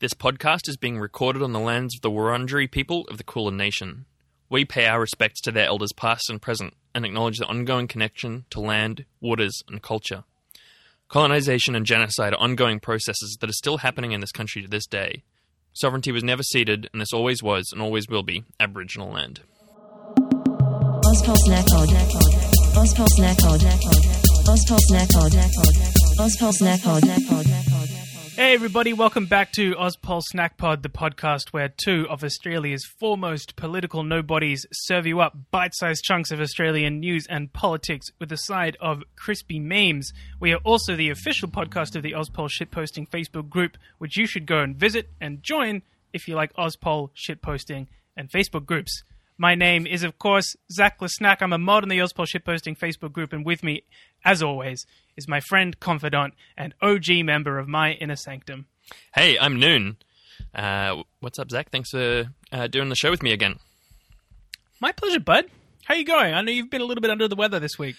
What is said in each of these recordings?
This podcast is being recorded on the lands of the Wurundjeri people of the Kulin Nation. We pay our respects to their elders past and present and acknowledge the ongoing connection to land, waters, and culture. Colonization and genocide are ongoing processes that are still happening in this country to this day. Sovereignty was never ceded, and this always was and always will be Aboriginal land. Hey everybody, welcome back to Ozpol Snack Pod, the podcast where two of Australia's foremost political nobodies serve you up bite-sized chunks of Australian news and politics with a side of crispy memes. We are also the official podcast of the Ozpol shitposting Facebook group, which you should go and visit and join if you like Ozpol shitposting and Facebook groups. My name is, of course, Zach Lesnack. I'm a mod in the Ozpol shitposting Facebook group, and with me, as always, is my friend, confidant, and OG member of my inner sanctum. Hey, I'm Noon. Uh, what's up, Zach? Thanks for uh, doing the show with me again. My pleasure, bud. How you going? I know you've been a little bit under the weather this week.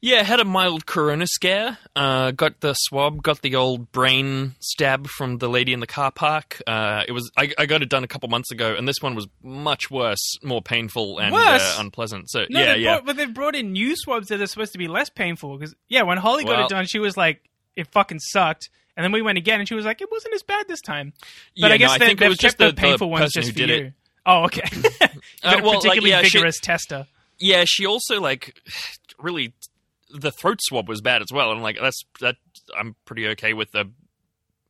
Yeah, had a mild corona scare. Uh, got the swab, got the old brain stab from the lady in the car park. Uh, it was I, I got it done a couple months ago, and this one was much worse, more painful and Uh, unpleasant. So No, yeah, yeah. Brought, but they've brought in new swabs that are supposed to be less painful. Because yeah, when Holly got Well- it done, she was like, "It fucking sucked." And then we went again, and she was like, "It wasn't as bad this time." But Yeah, I guess no, I they, think it they've was just the- the painful the ones just for did you. it. Oh, okay. You've got Uh, a well, like, particularly yeah, she- vigorous tester. Yeah, she also like really the throat swab was bad as well, and like that's that I'm pretty okay with the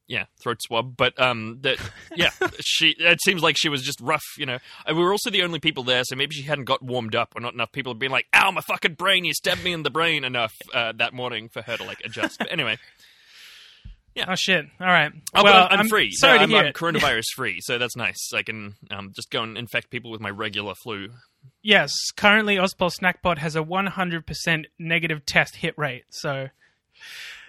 yeah throat swab, but um that yeah she it seems like she was just rough, you know. And we were also the only people there, so maybe she hadn't got warmed up, or not enough people had been like, "Ow, my fucking brain! You stabbed me in the brain!" enough uh, that morning for her to like adjust. But anyway, Oh shit! All right. oh, well, I'm, I'm free. Sorry No, to I'm, hear I'm it. coronavirus free, so that's nice. I can um, just go and infect people with my regular flu. Yes, currently Ozpol Snack Pod has a 100% negative test hit rate. So,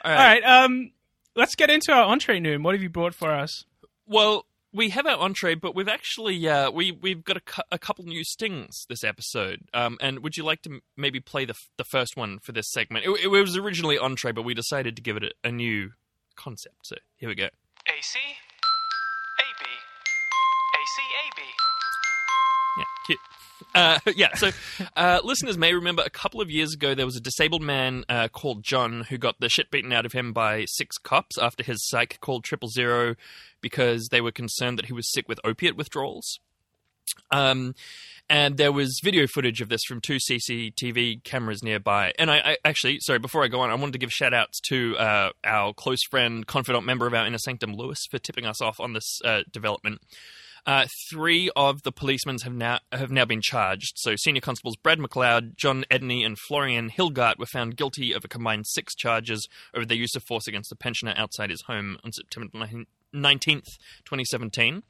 All all right. Um, let's get into our entree noon. What have you brought for us? Well, we have our entree, but we've actually uh, we we've got a, cou- a couple new stings this episode. Um, and would you like to m- maybe play the f- the first one for this segment? It, it was originally entree, but we decided to give it a, a new concept. So here we go. AC, AB, AC, AB. Yeah, cute. Uh, yeah, so uh, listeners may remember a couple of years ago there was a disabled man uh, called John who got the shit beaten out of him by six cops after his psych called triple zero because they were concerned that he was sick with opiate withdrawals. Um, and there was video footage of this from two CCTV cameras nearby. And I, I actually, sorry, before I go on, I wanted to give shout outs to uh, our close friend, confidant member of our Inner Sanctum, Lewis, for tipping us off on this uh, development. Uh, three of the policemen have now have now been charged. So, senior constables Brad McLeod, John Edney, and Florian Hilgart were found guilty of a combined six charges over their use of force against a pensioner outside his home on September nineteenth, twenty seventeen.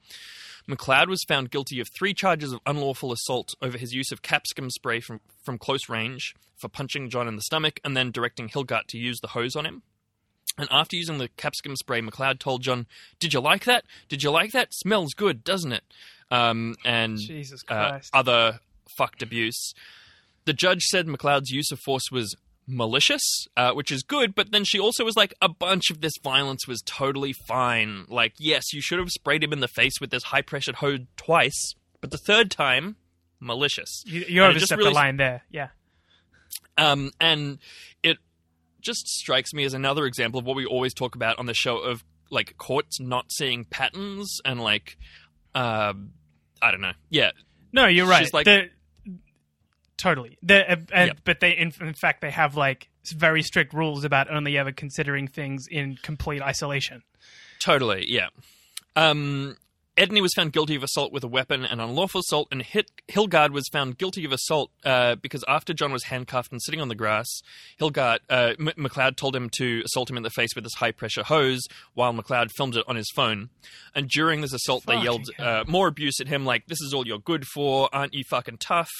McLeod was found guilty of three charges of unlawful assault over his use of capsicum spray from, from close range for punching John in the stomach and then directing Hilgart to use the hose on him. And after using the capsicum spray, McLeod told John, Did you like that? Did you like that? Smells good, doesn't it? Um, and Jesus uh, Christ. other fucked abuse. The judge said McLeod's use of force was malicious, uh, which is good, but then she also was like, a bunch of this violence was totally fine. Like, yes, you should have sprayed him in the face with this high pressured hose twice, but the third time, malicious. you you overstepped really- the line there. Yeah. Um, and it just strikes me as another example of what we always talk about on the show of like courts not seeing patterns and like, um, I don't know. Yeah, No, you're right. She's like- The- totally. The, uh, and, Yep. But they, in, in fact, they have like very strict rules about only ever considering things in complete isolation. Totally, yeah. Um, Edney was found guilty of assault with a weapon and unlawful assault, and Hit- Hilgard was found guilty of assault uh, because after John was handcuffed and sitting on the grass, Hilgard uh, M- McLeod told him to assault him in the face with this high pressure hose, while McLeod filmed it on his phone. And during this assault, they yelled uh, more abuse at him, like "This is all you're good for, aren't you fucking tough?"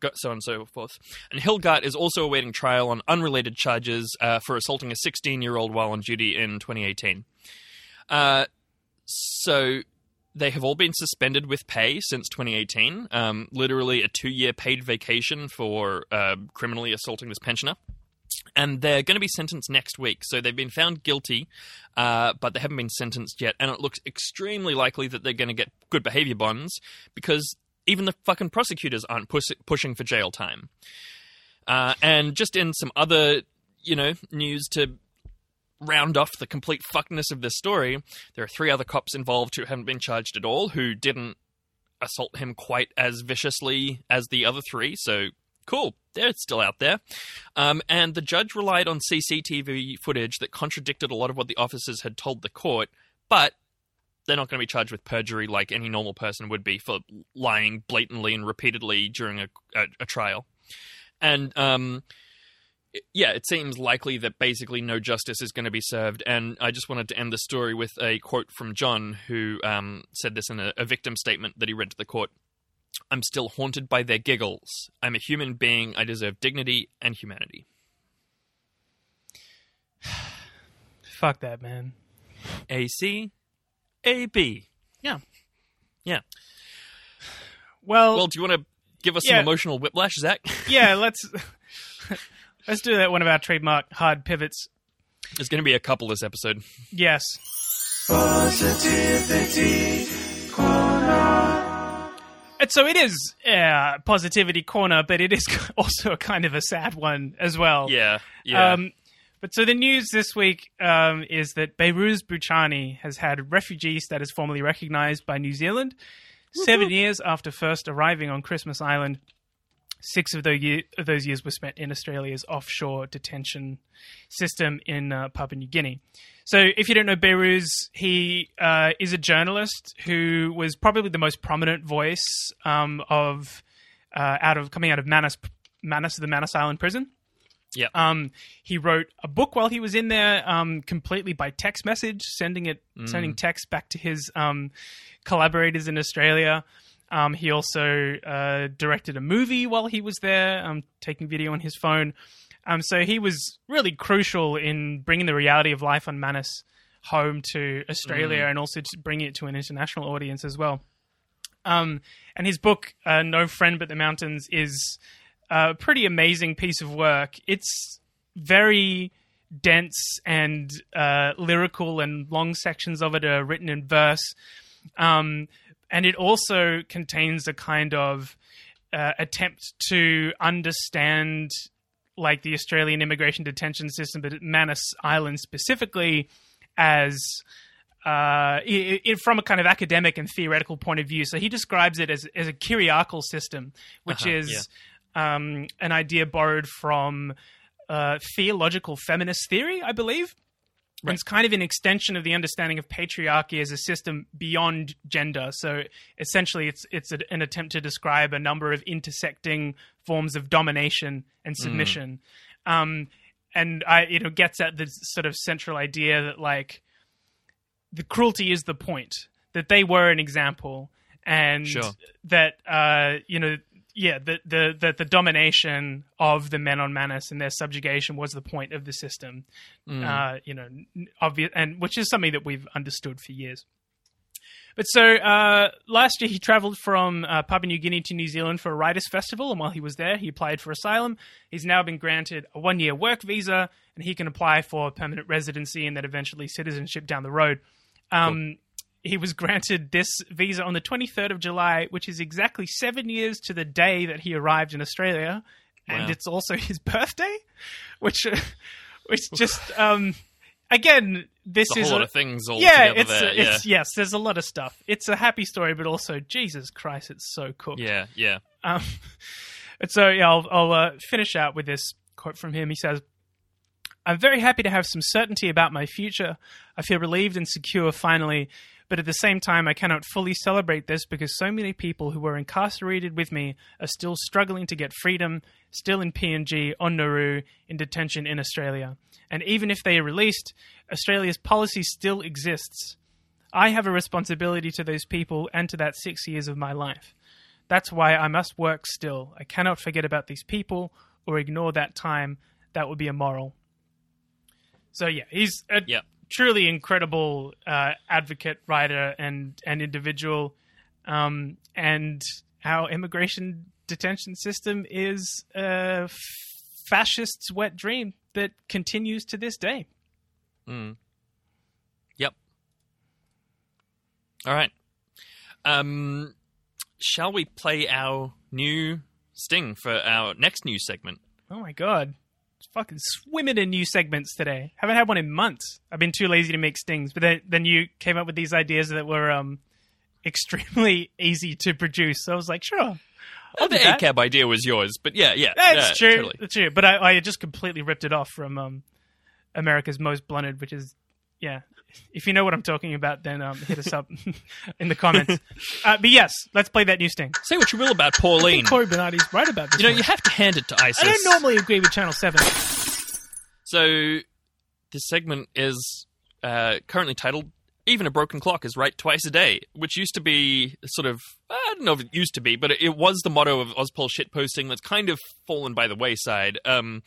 Go- so on and so forth. And Hilgard is also awaiting trial on unrelated charges uh, for assaulting a 16 year old while on duty in 2018. Uh, so they have all been suspended with pay since 2018. Um, literally a two-year paid vacation for uh, criminally assaulting this pensioner. and they're going to be sentenced next week. So they've been found guilty, uh, but they haven't been sentenced yet. And it looks extremely likely that they're going to get good behavior bonds because even the fucking prosecutors aren't pus- pushing for jail time. Uh, and just in some other, you know, news to round off the complete fuckness of this story, there are three other cops involved who haven't been charged at all, who didn't assault him quite as viciously as the other three. So cool, they're still out there. Um, and the judge relied on CCTV footage that contradicted a lot of what the officers had told the court, but they're not going to be charged with perjury like any normal person would be for lying blatantly and repeatedly during a, a, a trial. And um, yeah, it seems likely that basically no justice is going to be served. And I just wanted to end the story with a quote from John, who um, said this in a, a victim statement that he read to the court. I'm still haunted by their giggles. I'm a human being. I deserve dignity and humanity. Fuck that, man. A C, A B. Yeah. Yeah. Well, Well, do you want to give us Yeah. some emotional whiplash, Zach? yeah, let's let's do that. One of our trademark hard pivots. There's going to be a couple this episode. Yes. Positivity Corner. And so it is uh, positivity corner, but it is also a kind of a sad one as well. Yeah. Yeah. Um, but so the news this week um, is that Behrouz Boochani has had refugee status formally recognized by New Zealand. Seven years after first arriving on Christmas Island, six of those, year, of those years were spent in Australia's offshore detention system in uh, Papua New Guinea. So, if you don't know Behrouz, he uh, is a journalist who was probably the most prominent voice um, of uh, out of coming out of Manus, Manus, the Manus Island prison. yeah. Um, he wrote a book while he was in there, um, completely by text message, sending it, sending text back to his um, collaborators in Australia. Um, he also uh, directed a movie while he was there, um, taking video on his phone. Um, so he was really crucial in bringing the reality of life on Manus home to Australia and also to bringing it to an international audience as well. Um, and his book, uh, No Friend But the Mountains, is a pretty amazing piece of work. It's very dense and uh, lyrical, and long sections of it are written in verse. Um, and it also contains a kind of uh, attempt to understand like the Australian immigration detention system, but Manus Island specifically, as uh, i i from a kind of academic and theoretical point of view. So he describes it as as a kyriarchal system, which Uh-huh, is um, an idea borrowed from uh, theological feminist theory, I believe. And it's kind of an extension of the understanding of patriarchy as a system beyond gender. So essentially, it's it's a, an attempt to describe a number of intersecting forms of domination and submission. Um, and I, you know, gets at the sort of central idea that like the cruelty is the point that they were an example, and Sure. that uh, you know, yeah, the the that the domination of the men on Manus and their subjugation was the point of the system. Uh, you know, obvious, and which is something that we've understood for years. But so uh, last year he travelled from uh, Papua New Guinea to New Zealand for a writers' festival, and while he was there, he applied for asylum. He's now been granted a one-year work visa, and he can apply for permanent residency and then eventually citizenship down the road. Um, He was granted this visa on the 23rd of July, which is exactly seven years to the day that he arrived in Australia, and it's also his birthday, which, which just um, again, this It's a is a, lot of things all yeah, together it's, there. it's yes, there's a lot of stuff. It's a happy story, but also Jesus Christ, it's so cooked. yeah. Yeah. Yeah. Um, and so yeah, I'll, I'll uh, finish out with this quote from him. He says, "I'm very happy to have some certainty about my future. I feel relieved and secure finally." But at the same time, I cannot fully celebrate this because so many people who were incarcerated with me are still struggling to get freedom, still in PNG, on Nauru, in detention in Australia. And even if they are released, Australia's policy still exists. I have a responsibility to those people and to that six years of my life. That's why I must work still. I cannot forget about these people or ignore that time. That would be immoral. So yeah, he's Yeah. Truly incredible uh, advocate, writer, and and individual. Um, and our immigration detention system is a fascist's wet dream. that continues to this day. Mm. Yep. All right. Um, shall we play our new sting for our next news segment? Oh my god. Fucking swimming in new segments today. Haven't had one in months. I've been too lazy to make stings, but then then you came up with these ideas that were um extremely easy to produce. So I was like, sure. I'll the that. ACAB idea was yours, but yeah, yeah, That's yeah, true. totally. That's true. But I, I just completely ripped it off from um, America's Most Blunted, which is, yeah. If you know what I'm talking about, then um, hit us up in the comments. uh, but yes, let's play that new sting. Say what you will about Pauline. I think Cory Bernardi's right about this. You know, one. you have to hand it to ISIS. I don't normally agree with Channel 7. So, this segment is uh, currently titled "Even a Broken Clock is Right Twice a Day," which used to be sort of I don't know if it used to be, but it was the motto of Ozpol shitposting that's kind of fallen by the wayside. Um,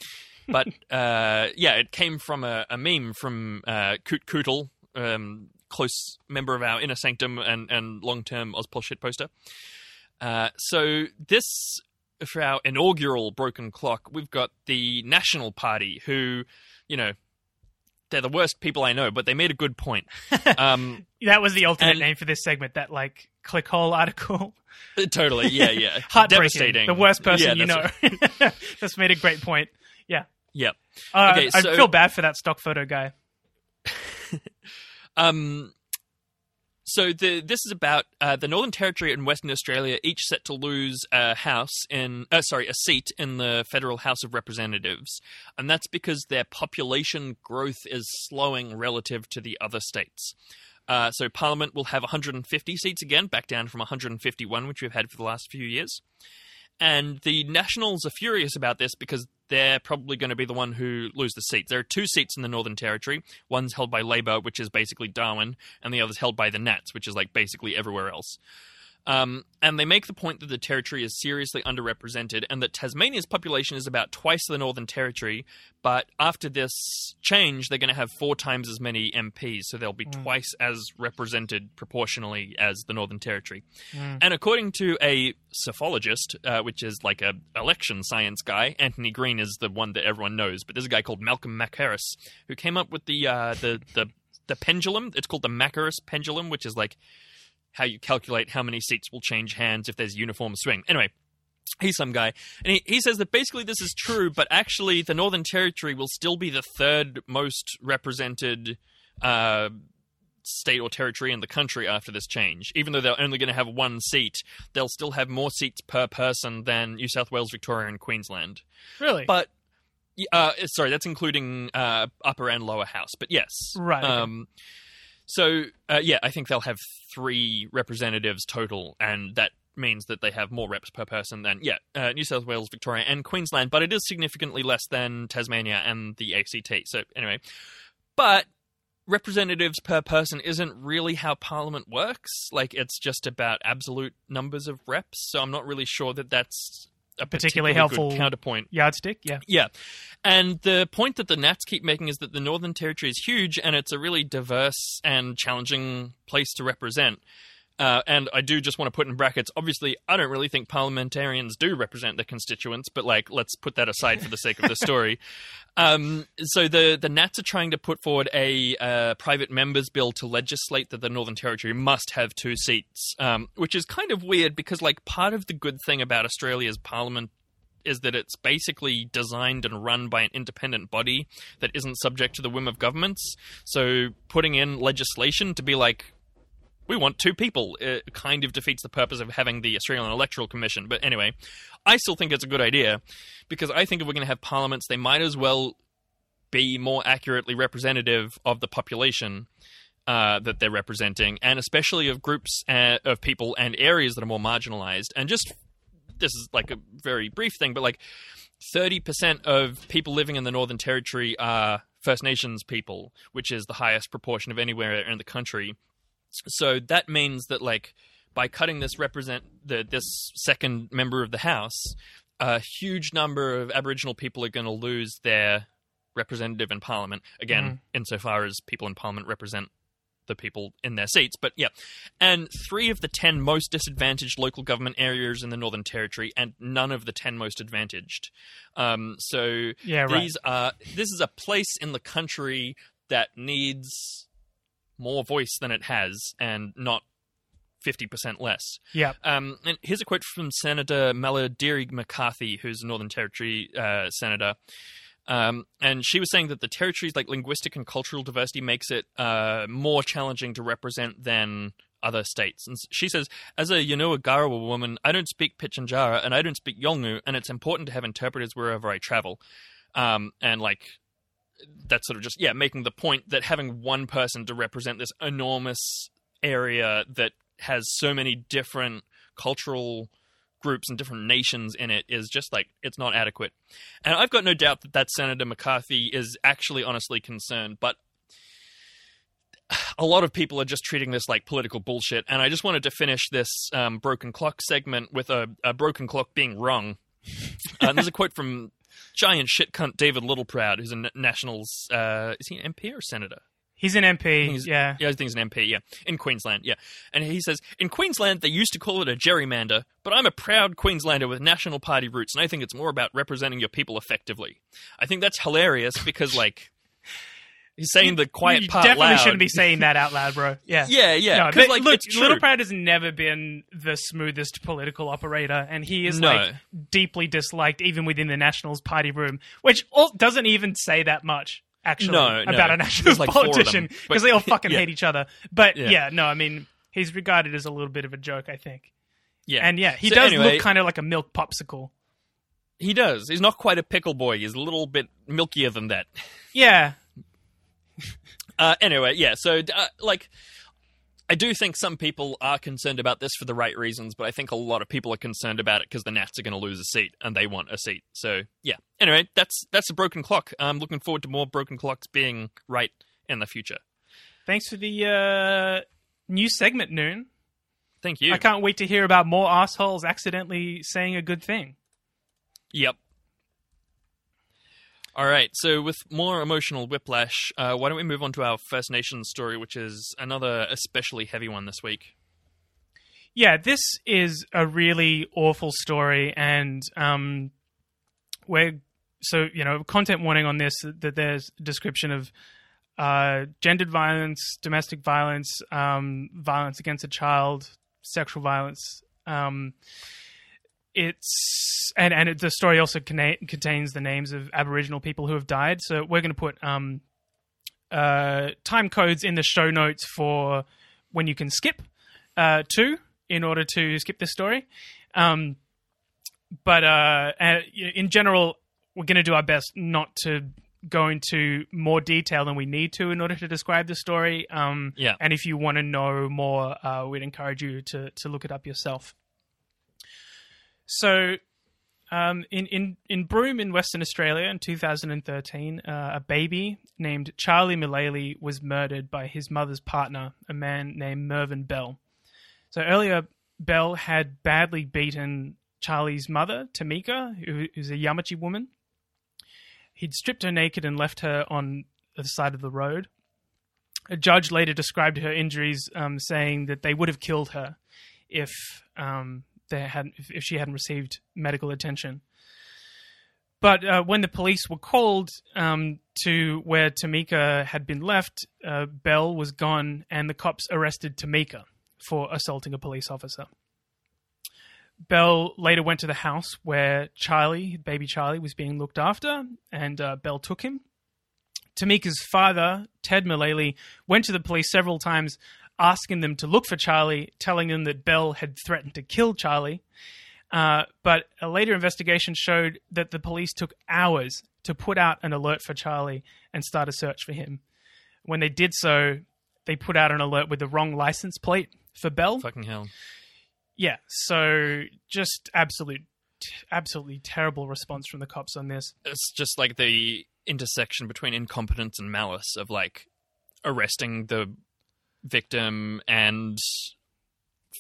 but uh, yeah, it came from a, a meme from uh, Coot Cootle, um, close member of our inner sanctum and, and long term Ozpol shitposter. Uh, so this for our inaugural broken clock, we've got the National Party, who, you know, they're the worst people I know, but they made a good point. Um, That was the alternate And- name for this segment, that like clickhole article. totally, yeah, yeah, Heartbreaking. devastating. The worst person Yeah, you know. right. That's made a great point. Yeah. Yeah. Uh, Okay, I feel bad for that stock photo guy. Um, so the this is about uh, the Northern Territory and Western Australia each set to lose a house in uh, sorry a seat in the federal House of Representatives, and that's because their population growth is slowing relative to the other states. Uh, so Parliament will have 150 seats again, back down from 151, which we've had for the last few years. And the Nationals are furious about this because they're probably going to be the one who lose the seats. There are two seats in the Northern Territory. One's held by Labor, which is basically Darwin, and the other's held by the Nats, which is like basically everywhere else. Um, and they make the point that the territory is seriously underrepresented and that Tasmania's population is about twice the Northern Territory. But after this change, they're going to have four times as many MPs, so they'll be twice as represented proportionally as the Northern Territory. And according to a psephologist, uh, which is like a election science guy, Anthony Green is the one that everyone knows, but there's a guy called Malcolm Mackerras who came up with the uh, the the the pendulum. It's called the Mackerras pendulum, which is like how you calculate how many seats will change hands if there's uniform swing. Anyway, he's some guy, and he, he says that basically this is true, but actually the Northern Territory will still be the third most represented uh, state or territory in the country after this change. Even though they're only going to have one seat, they'll still have more seats per person than New South Wales, Victoria, and Queensland. Really? But uh, sorry, that's including uh, upper and lower house. But yes, Right, okay. So uh, yeah, I think they'll have three representatives total, and that means that they have more reps per person than yeah, uh, New South Wales, Victoria, and Queensland. But it is significantly less than Tasmania and the ACT. So anyway, but representatives per person isn't really how Parliament works. Like it's just about absolute numbers of reps. So I'm not really sure that that's a Particularly particularly, helpful counterpoint. Yardstick? Yeah. Yeah. And the point that the Nats keep making is that the Northern Territory is huge and it's a really diverse and challenging place to represent. Uh, and I do just want to put in brackets. Obviously, I don't really think parliamentarians do represent their constituents, but like, let's put that aside for the sake of the story. Um, so the the Nats are trying to put forward a uh, private members bill to legislate that the Northern Territory must have two seats, um, which is kind of weird because like part of the good thing about Australia's parliament is that it's basically designed and run by an independent body that isn't subject to the whim of governments. So putting in legislation to be like, we want two people, it kind of defeats the purpose of having the Australian Electoral Commission. But anyway, I still think it's a good idea because I think if we're going to have parliaments, they might as well be more accurately representative of the population uh, that they're representing, and especially of groups uh, of people and areas that are more marginalized. And just this is like a very brief thing, but like 30% of people living in the Northern Territory are First Nations people, which is the highest proportion of anywhere in the country. So that means that like by cutting this represent the this second member of the House, a huge number of Aboriginal people are going to lose their representative in Parliament. Again, insofar as people in Parliament represent the people in their seats. But yeah, and three of the ten most disadvantaged local government areas in the Northern Territory, and none of the ten most advantaged. Um, so Yeah, right. these are this is a place in the country that needs more voice than it has, and not fifty percent less. Yeah. Um, and here's a quote from Senator Malarndirri McCarthy, who's a Northern Territory uh, senator. Um, and she was saying that the territories like linguistic and cultural diversity makes it uh, more challenging to represent than other states. And she says, as a Yanyuwa Garrwa woman, I don't speak Pitjantjatjara and I don't speak Yolngu, and it's important to have interpreters wherever I travel. Um, and like that's sort of just yeah, making the point that having one person to represent this enormous area that has so many different cultural groups and different nations in it is just like it's not adequate. And I've got no doubt that that Senator McCarthy is actually honestly concerned, but a lot of people are just treating this like political bullshit. And I just wanted to finish this um, broken clock segment with a, a broken clock being wrong. Uh, there's a quote from giant shit cunt David Littleproud, who's a Nationals. Uh, is he an MP or senator? He's an MP. He's- yeah. Yeah, I think he's an MP, yeah. In Queensland, yeah. And he says, In Queensland, they used to call it a gerrymander, but I'm a proud Queenslander with National Party roots, and I think it's more about representing your people effectively. I think that's hilarious because, like, he's saying the quiet you part definitely loud. shouldn't be saying that out loud, bro. Yeah. Yeah, yeah. No, 'cause, but like, look. Littleproud has never been the smoothest political operator, and he is No. like deeply disliked even within the Nationals party room, which all, doesn't even say that much actually No, no. about a Nationals like four of them, politician because they all fucking yeah. hate each other. But Yeah. yeah. no, I mean he's regarded as a little bit of a joke, I think. yeah. And yeah, he So does anyway, look kind of like a milk popsicle. He does. He's not quite a pickle boy. He's a little bit milkier than that. Yeah, Uh, anyway, yeah. So, uh, like, I do think some people are concerned about this for the right reasons, but I think a lot of people are concerned about it because the Nats are going to lose a seat and they want a seat. So, yeah. Anyway, that's that's a broken clock. I'm looking forward to more broken clocks being right in the future. thanks for the uh, new segment, Noon. Thank you. I can't wait to hear about more assholes accidentally saying a good thing. Yep. All right. So, with more emotional whiplash, uh, why don't we move on to our First Nations story, which is another especially heavy one this week. Yeah, this is a really awful story, and um, we're so you know content warning on this that there's description of uh, gendered violence, domestic violence, um, violence against a child, sexual violence. Um, it's and and it, the story also conna- contains the names of Aboriginal people who have died. So we're going to put um, uh, time codes in the show notes for when you can skip uh, to in order to skip this story. Um, but uh, uh, in general, we're going to do our best not to go into more detail than we need to in order to describe the story. Um, Yeah. And if you want to know more, uh, we'd encourage you to to look it up yourself. So, um, in, in, in Broome in Western Australia in 2013, uh, a baby named Charlie Mullaley was murdered by his mother's partner, a man named Mervyn Bell. So earlier, Bell had badly beaten Charlie's mother, Tamica, who's a Yamatji woman. He'd stripped her naked and left her on the side of the road. A judge later described her injuries, um, saying that they would have killed her if um, they had if, if she hadn't received medical attention. But uh, when the police were called um, to where Tamica had been left, uh, Bell was gone, and the cops arrested Tamica for assaulting a police officer. Bell later went to the house where Charlie, baby Charlie, was being looked after, and uh, Bell took him. Tamica's father, Ted Mullaley, went to the police several times asking them to look for Charlie, telling them that Bell had threatened to kill Charlie. Uh, but a later investigation showed that the police took hours to put out an alert for Charlie and start a search for him. When they did so, they put out an alert with the wrong license plate for Bell. Fucking hell. Yeah, so just absolute, absolutely terrible response from the cops on this. It's just like the intersection between incompetence and malice of like arresting the victim and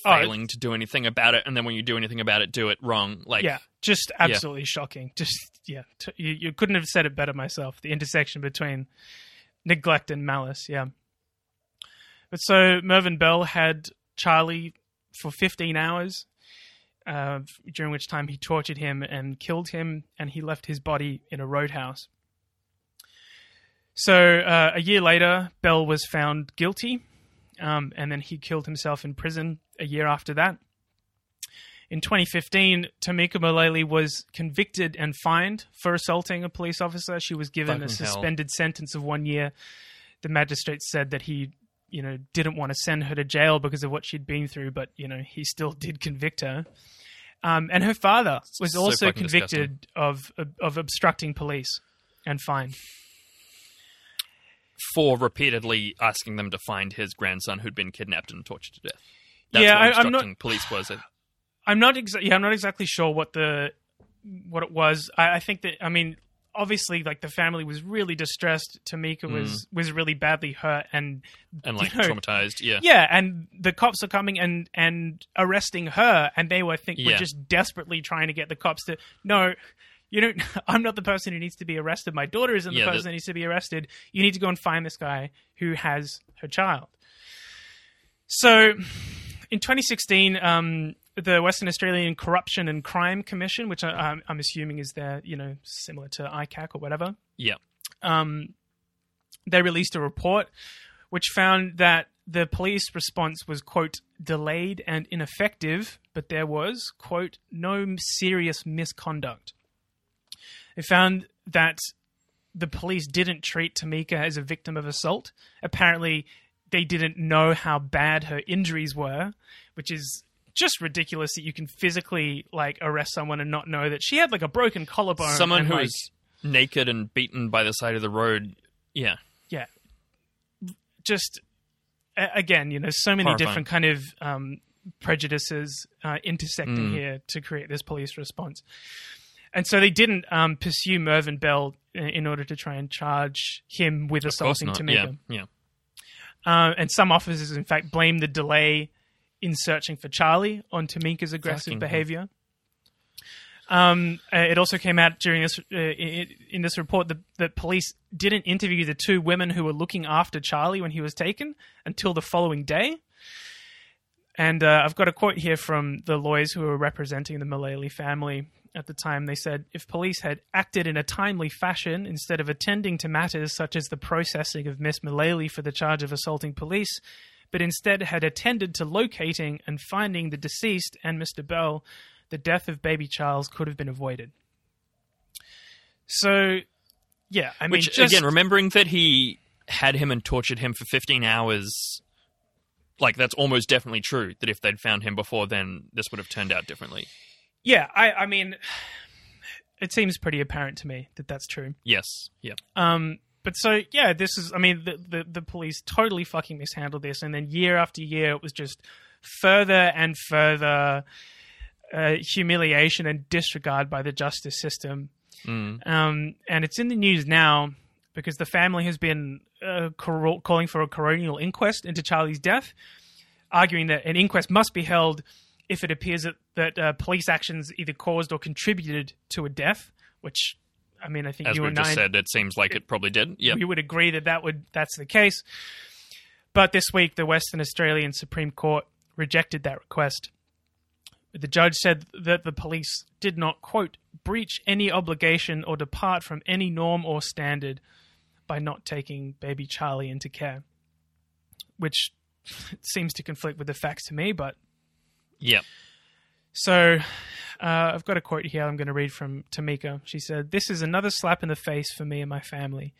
Oh, failing to do anything about it, and then when you do anything about it, do it wrong. Like, yeah, just absolutely shocking. Just yeah, t- you, you couldn't have said it better myself. The intersection between neglect and malice. Yeah. But so Mervyn Bell had Charlie for 15 hours, uh, during which time he tortured him and killed him, and he left his body in a roadhouse. So uh, a year later, Bell was found guilty, um, and then he killed himself in prison a year after that. In 2015, Tamica Mullaley was convicted and fined for assaulting a police officer. She was given a Fucking hell. suspended sentence of one year. The magistrate said that he, you know, didn't want to send her to jail because of what she'd been through, but you know, he still did convict her. Um, and her father was So also convicted of of obstructing police and fined. For repeatedly asking them to find his grandson who'd been kidnapped and tortured to death. That's Yeah, what I- I'm not- police was. It. I'm not exa- yeah, I'm not exactly sure what the what it was. I, I think that I mean, obviously, like the family was really distressed. Tamica was mm. was really badly hurt, and And like you know, traumatized, yeah. yeah, and the cops are coming and and arresting her, and they were I think were just desperately trying to get the cops to no. You don't. I'm not the person who needs to be arrested. My daughter isn't the Yeah, person that needs to be arrested. You need to go and find this guy who has her child. So, in 2016, um, the Western Australian Corruption and Crime Commission, which I, I'm, I'm assuming is their, you know, similar to ICAC or whatever, Yeah. um, they released a report which found that the police response was quote delayed and ineffective, but there was quote no serious misconduct. They found that the police didn't treat Tamica as a victim of assault. Apparently, they didn't know how bad her injuries were, which is just ridiculous that you can physically like arrest someone and not know that she had like a broken collarbone. Someone and, who like, is naked and beaten by the side of the road. Yeah. yeah just again you know so many Horrifying. different kind of um, prejudices uh, intersecting Mm. here to create this police response and so they didn't um, pursue mervyn bell in, order to try and charge him with assaulting tamica Yeah. Yeah. uh, and some officers in fact blame the delay in searching for charlie on tamica's aggressive Fucking hell. behavior um, uh, it also came out during this uh, in, this report that, that police didn't interview the two women who were looking after Charlie when he was taken until the following day. And uh, I've got a quote here from the lawyers who were representing the Mullaley family at the time. They said, "If police had acted in a timely fashion instead of attending to matters such as the processing of Miss Mullaley for the charge of assaulting police." But instead had attended to locating and finding the deceased and Mr. Bell, the death of baby Charles could have been avoided. So, yeah, I mean, Which just, again, remembering that he had him and tortured him for 15 hours, like that's almost definitely true. That if they'd found him before, then this would have turned out differently. Yeah, I, I mean, it seems pretty apparent to me that that's true. Yes. Yeah. Um, but so yeah, this is. I mean, the, the the police totally fucking mishandled this, and then year after year, it was just further and further uh, humiliation and disregard by the justice system. Mm. Um, and it's in the news now because the family has been uh, cor- calling for a coronial inquest into Charlie's death, arguing that an inquest must be held if it appears that, that uh, police actions either caused or contributed to a death, which, I mean, I think As you we and just I said, it seems like it probably did. Yeah. we would agree that that would that's the case. But this week, the Western Australian Supreme Court rejected that request. The judge said that the police did not, quote, breach any obligation or depart from any norm or standard by not taking baby Charlie into care, which seems to conflict with the facts to me, but Yeah. so uh, I've got a quote here I'm going to read from Tamica. She said, This is another slap in the face for me and my family.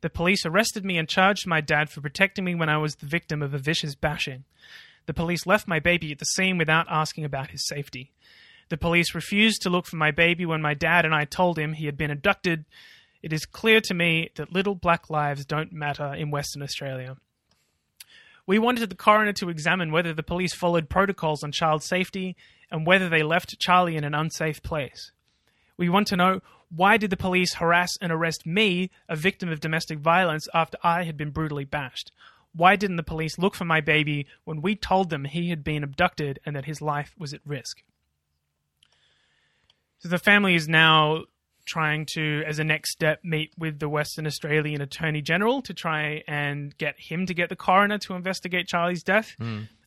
The police arrested me and charged my dad for protecting me when I was the victim of a vicious bashing. The police left my baby at the scene without asking about his safety. The police refused to look for my baby when my dad and I told him he had been abducted. It is clear to me that little black lives don't matter in Western Australia. We wanted the coroner to examine whether the police followed protocols on child safety and whether they left Charlie in an unsafe place. We want to know why did the police harass and arrest me, a victim of domestic violence, after I had been brutally bashed? Why didn't the police look for my baby when we told them he had been abducted and that his life was at risk? So the family is now trying to, as a next step, meet with the Western Australian Attorney General to try and get him to get the coroner to investigate Charlie's death.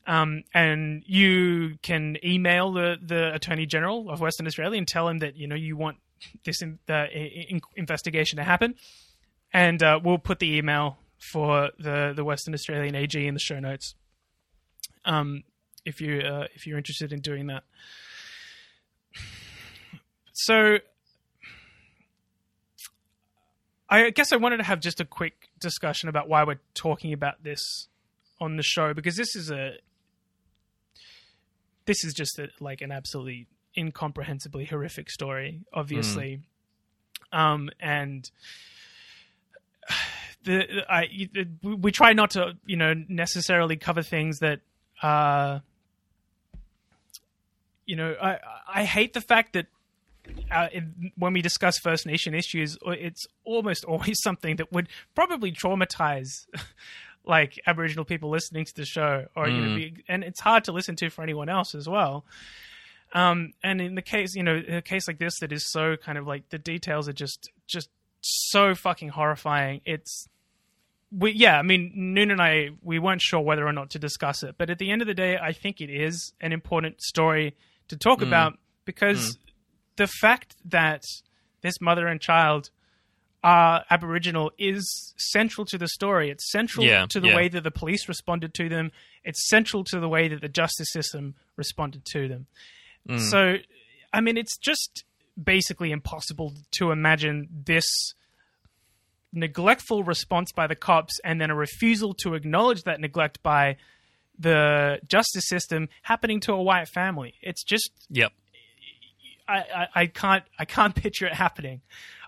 Um, and you can email the, the Attorney General of Western Australia and tell him that you know you want this in, uh, in, investigation to happen, and uh, we'll put the email for the the Western Australian AG in the show notes. Um, if you uh, if you're interested in doing that. So, I guess I wanted to have just a quick discussion about why we're talking about this on the show because this is a this is just a, like an absolutely incomprehensibly horrific story, obviously, um, and the I we- we try not to you know necessarily cover things that uh you know I I hate the fact that uh, in, when we discuss First Nation issues, it's almost always something that would probably traumatize like Aboriginal people listening to the show, or you know, be, and it's hard to listen to for anyone else as well. Um, and in the case, you know, a case like this that is so kind of like the details are just just so fucking horrifying. It's we yeah, I mean, Noon and I we weren't sure whether or not to discuss it, but at the end of the day, I think it is an important story to talk about because the fact that this mother and child are Aboriginal is central to the story. It's central Yeah, to the yeah. way that the police responded to them. It's central to the way that the justice system responded to them. Mm. So, I mean, it's just basically impossible to imagine this neglectful response by the cops and then a refusal to acknowledge that neglect by the justice system happening to a white family. It's just Yep. I, I, can't I can't picture it happening,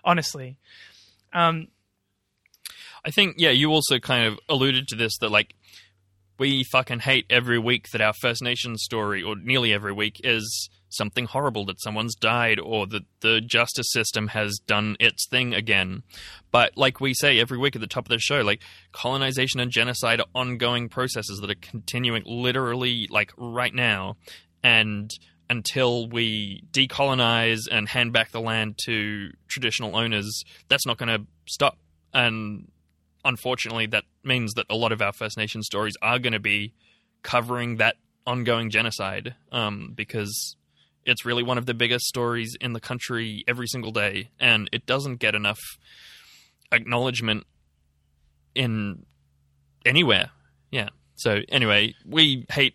honestly. Um, I think yeah, you also kind of alluded to this that like we fucking hate every week that our First Nation story, or nearly every week, is something horrible that someone's died or that the justice system has done its thing again. But like we say every week at the top of the show, like colonization and genocide are ongoing processes that are continuing literally like right now. And until we decolonize and hand back the land to traditional owners, that's not going to stop. And unfortunately, that means that a lot of our First Nation stories are going to be covering that ongoing genocide um, because it's really one of the biggest stories in the country every single day, and it doesn't get enough acknowledgement in anywhere. Yeah. So anyway, we hate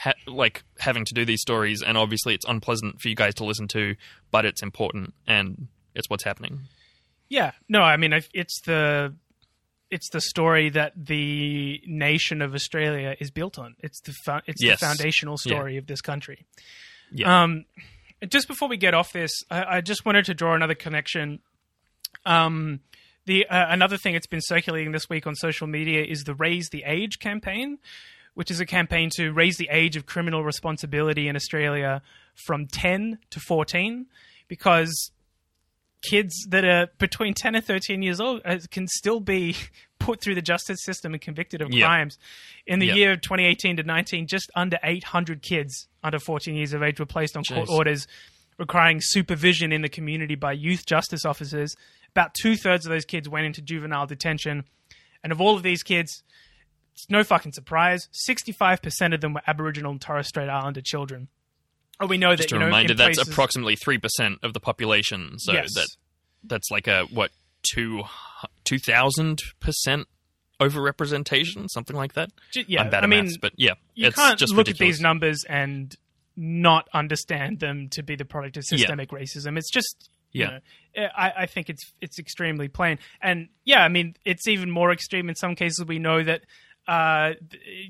ha- like having to do these stories, and obviously it's unpleasant for you guys to listen to, but it's important and it's what's happening. yeah, no, I mean it's the it's the story that the nation of Australia is built on. It's the fo- it's Yes. the foundational story of this country. Yeah. Um, just before we get off this, I, I just wanted to draw another connection. Um, the uh, another thing that's been circulating this week on social media is the Raise the Age campaign, which is a campaign to raise the age of criminal responsibility in Australia from 10 to 14, because kids that are between 10 and 13 years old uh, can still be put through the justice system and convicted of Yeah. crimes. In the Yeah. year of 2018 to 19, just under 800 kids under 14 years of age were placed on court orders requiring supervision in the community by youth justice officers. About two thirds of those kids went into juvenile detention. And of all of these kids, it's no fucking surprise, 65% of them were Aboriginal and Torres Strait Islander children. Oh, we know that, Just a you know, reminder that's places- approximately three percent of the population. So Yes. that that's like a what two two thousand percent overrepresentation, something like that. Yeah, I'm bad I mean, maths, but yeah, you it's can't just look ridiculous. at these numbers and not understand them to be the product of systemic racism. It's just, you Yeah. know, I, I think it's it's extremely plain. And yeah, I mean, it's even more extreme in some cases. We know that uh,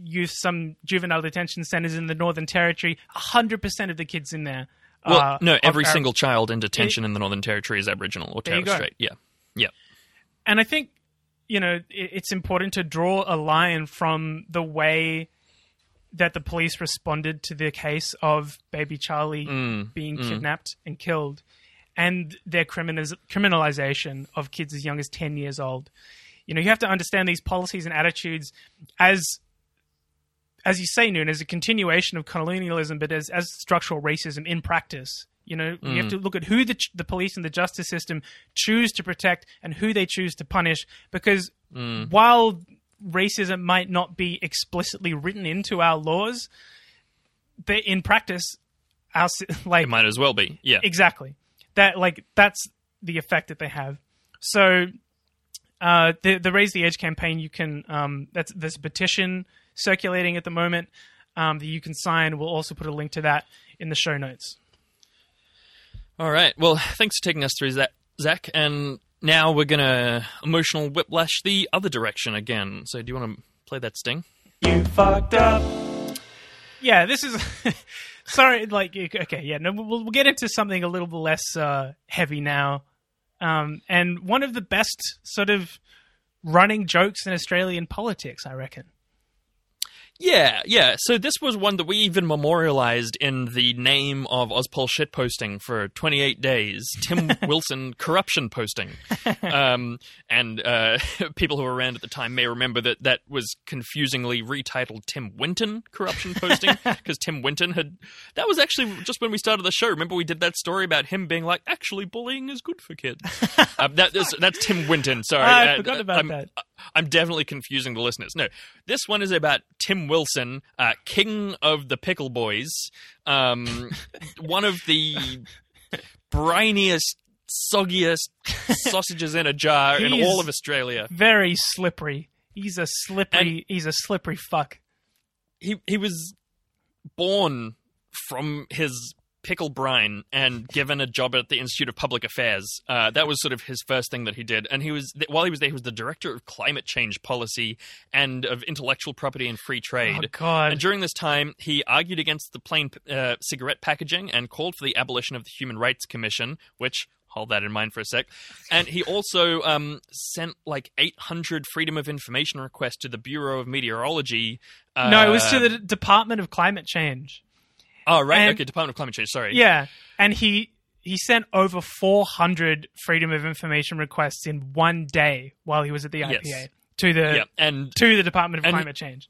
youth, some juvenile detention centers in the Northern Territory, hundred percent of the kids in there. Well, uh, are no, every Arab- single child in detention in the Northern Territory is Aboriginal or Torres. Strait. Yeah, yeah, and I think you know it, it's important to draw a line from the way that the police responded to the case of baby Charlie mm, being mm. kidnapped and killed, and their criminaliz- criminalization of kids as young as ten years old. You know, you have to understand these policies and attitudes as as you say, Noon, as a continuation of colonialism, but as, as structural racism in practice. You know, you have mm. to look at who the the police and the justice system choose to protect and who they choose to punish. Because mm. while racism might not be explicitly written into our laws, they, in practice, our like It might as well be. Yeah. exactly that like that's the effect that they have so uh the the raise the age campaign you can um that's there's a petition circulating at the moment um that you can sign we'll also put a link to that in the show notes All right. Well, thanks for taking us through that, Zach. And now we're gonna emotional whiplash the other direction again. So, do you want to play that sting? You fucked up. yeah this is sorry like okay yeah no we'll, we'll get into something a little bit less uh heavy now um and one of the best sort of running jokes in australian politics i reckon Yeah, yeah. So this was one that we even memorialized in the name of Ozpol shitposting for 28 days. Tim Wilson corruption posting. Um, and uh, people who were around at the time may remember that that was confusingly retitled Tim Winton corruption posting because Tim Winton had. That was actually just when we started the show. Remember we did that story about him being like, actually, bullying is good for kids. um, that is, that's Tim Winton. Sorry, I Uh, forgot about I'm- that. I'm definitely confusing the listeners. No, this one is about Tim Wilson, uh, king of the Pickle Boys, um, one of the briniest, soggiest sausages in a jar in He's- all of Australia. very slippery he's a slippery he's a slippery fuck He he was born from his pickle brine and given a job at the Institute of Public Affairs. Uh, that was sort of his first thing that he did. And he was while he was there, he was the director of climate change policy and of intellectual property and free trade. oh god And during this time, he argued against the plain uh, cigarette packaging and called for the abolition of the Human Rights Commission, which hold that in mind for a sec. And he also um, sent like 800 Freedom of Information requests to the Bureau of Meteorology. Uh, no it was to the department of climate change Oh, right. and- okay, Department of Climate Change. Sorry. Yeah, and he he sent over 400 freedom of information requests in one day while he was at the IPA Yes. to the Yeah, and to the Department of and- Climate Change.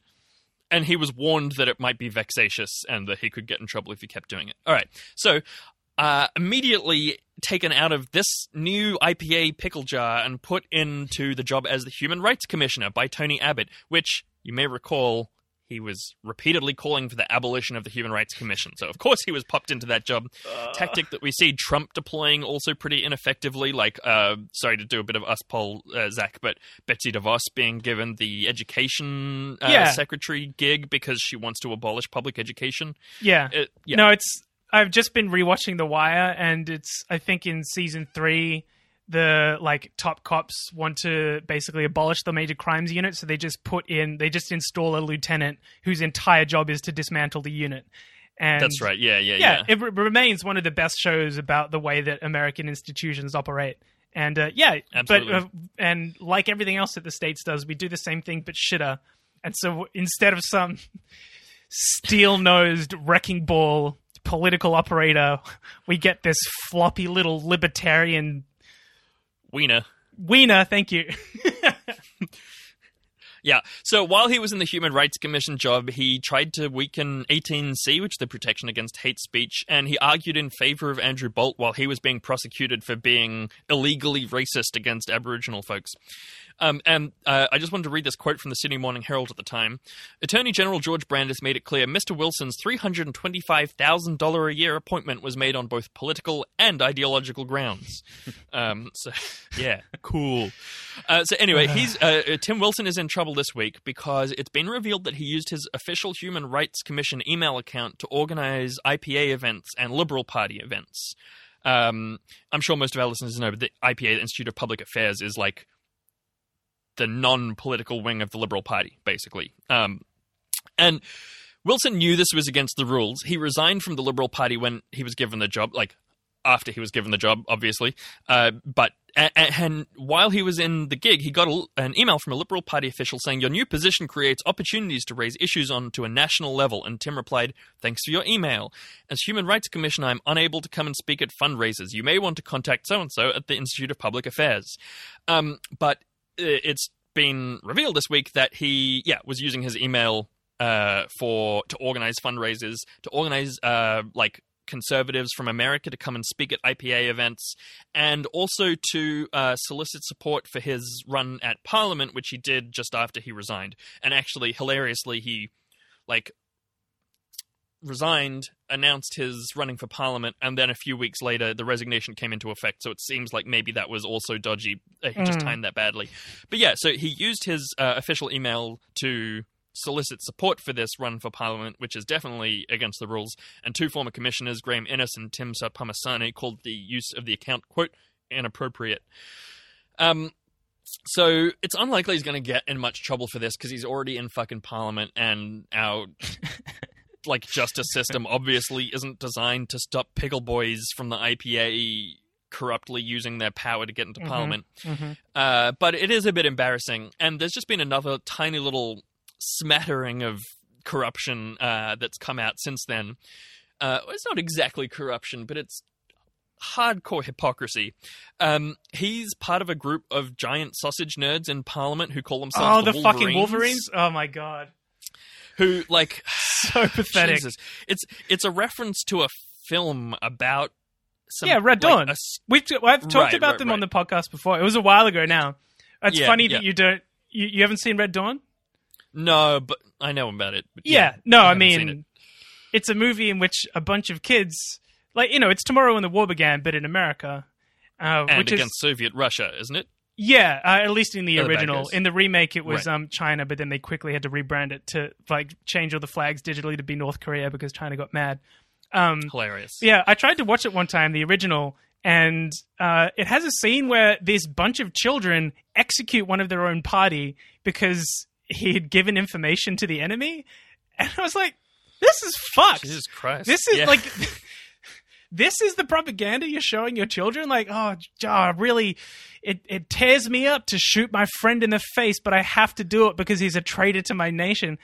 and he was warned that it might be vexatious and that he could get in trouble if he kept doing it. All right. So, uh, immediately taken out of this new IPA pickle jar and put into the job as the Human Rights Commissioner by Tony Abbott, which you may recall he was repeatedly calling for the abolition of the Human Rights Commission. So, of course, he was popped into that job. Tactic that we see Trump deploying also pretty ineffectively. Like, uh, sorry to do a bit of us poll, uh, Zach, but Betsy DeVos being given the education uh, Yeah. secretary gig because she wants to abolish public education. Yeah. It- yeah. No, it's I've just been rewatching The Wire, and it's I think in season three, the like top cops want to basically abolish the major crimes unit, so they just put in they just install a lieutenant whose entire job is to dismantle the unit. And That's right. Yeah, yeah, yeah, yeah. it re- remains one of the best shows about the way that American institutions operate. And uh, yeah, Absolutely. but uh, and like everything else that the states does, we do the same thing but shitter. And so instead of some steel-nosed wrecking ball political operator, we get this floppy little libertarian Wiener. wiener. Thank you. Yeah. So while he was in the Human Rights Commission job, he tried to weaken 18C, which is the Protection Against Hate Speech, and he argued in favor of Andrew Bolt while he was being prosecuted for being illegally racist against Aboriginal folks. Um, and uh, I just wanted to read this quote from the Sydney Morning Herald at the time. Attorney General George Brandis made it clear Mr. Wilson's $325,000 a year appointment was made on both political and ideological grounds. um, so, yeah, cool. Uh, so anyway, he's uh, Tim Wilson is in trouble this week because it's been revealed that he used his official Human Rights Commission email account to organize IPA events and Liberal Party events. Um, I'm sure most of our listeners know, but the IPA, the Institute of Public Affairs, is like the non-political wing of the Liberal Party, basically. Um, and Wilson knew this was against the rules. He resigned from the Liberal Party when he was given the job, like after he was given the job, obviously. Uh, but and, and while he was in the gig, he got a, an email from a Liberal Party official saying, "Your new position creates opportunities to raise issues onto a national level." And Tim replied, "Thanks for your email. As Human Rights Commissioner, I'm unable to come and speak at fundraisers. You may want to contact so and so at the Institute of Public Affairs." Um, but uh, it's been revealed this week that he, yeah, was using his email uh, for to organize fundraisers, to organize uh, like conservatives from America to come and speak at IPA events, and also to uh, solicit support for his run at Parliament, which he did just after he resigned. And actually, hilariously, he like resigned, announced his running for Parliament, and then a few weeks later, the resignation came into effect. So it seems like maybe that was also dodgy. Uh, He just Mm. timed that badly. But yeah, so he used his uh, official email to solicit support for this run for Parliament, which is definitely against the rules. And two former commissioners, Graeme Innes and Tim Soutphommasane, called the use of the account, quote, inappropriate. Um, so it's unlikely he's going to get in much trouble for this because he's already in fucking Parliament, and our like justice system obviously isn't designed to stop pickle boys from the IPA corruptly using their power to get into Mhm. Parliament. Mhm. Uh, but it is a bit embarrassing, and there's just been another tiny little smattering of corruption uh, that's come out since then. Uh, it's not exactly corruption, but it's hardcore hypocrisy. Um, he's part of a group of giant sausage nerds in Parliament who call themselves Oh, the, the, fucking Wolverines! Oh my god, Who like so pathetic. Jesus. It's it's a reference to a film about some yeah, Red like, Dawn. s- We've I've talked Right, about right, them on the podcast before. It was a while ago now. It's Yeah, funny yeah. that you don't. You, you haven't seen Red Dawn? No, but I know about it. But Yeah. No, I seen mean, it's a movie in which a bunch of kids, like you know, it's tomorrow when the war began, but in America, uh, and which against is Soviet Russia, isn't it? yeah, uh, at least in the the original. In the remake, it was Right. um China, but then they quickly had to rebrand it to like change all the flags digitally to be North Korea because China got mad. Um, Hilarious. Yeah, I tried to watch it one time, the original, and uh, it has a scene where this bunch of children execute one of their own party because he had given information to the enemy, and I was like, "This is fucked. Jesus Christ. This is Yeah. like." This is the propaganda you're showing your children. Like, oh, ah, really, it, it tears me up to shoot my friend in the face, but I have to do it because he's a traitor to my nation.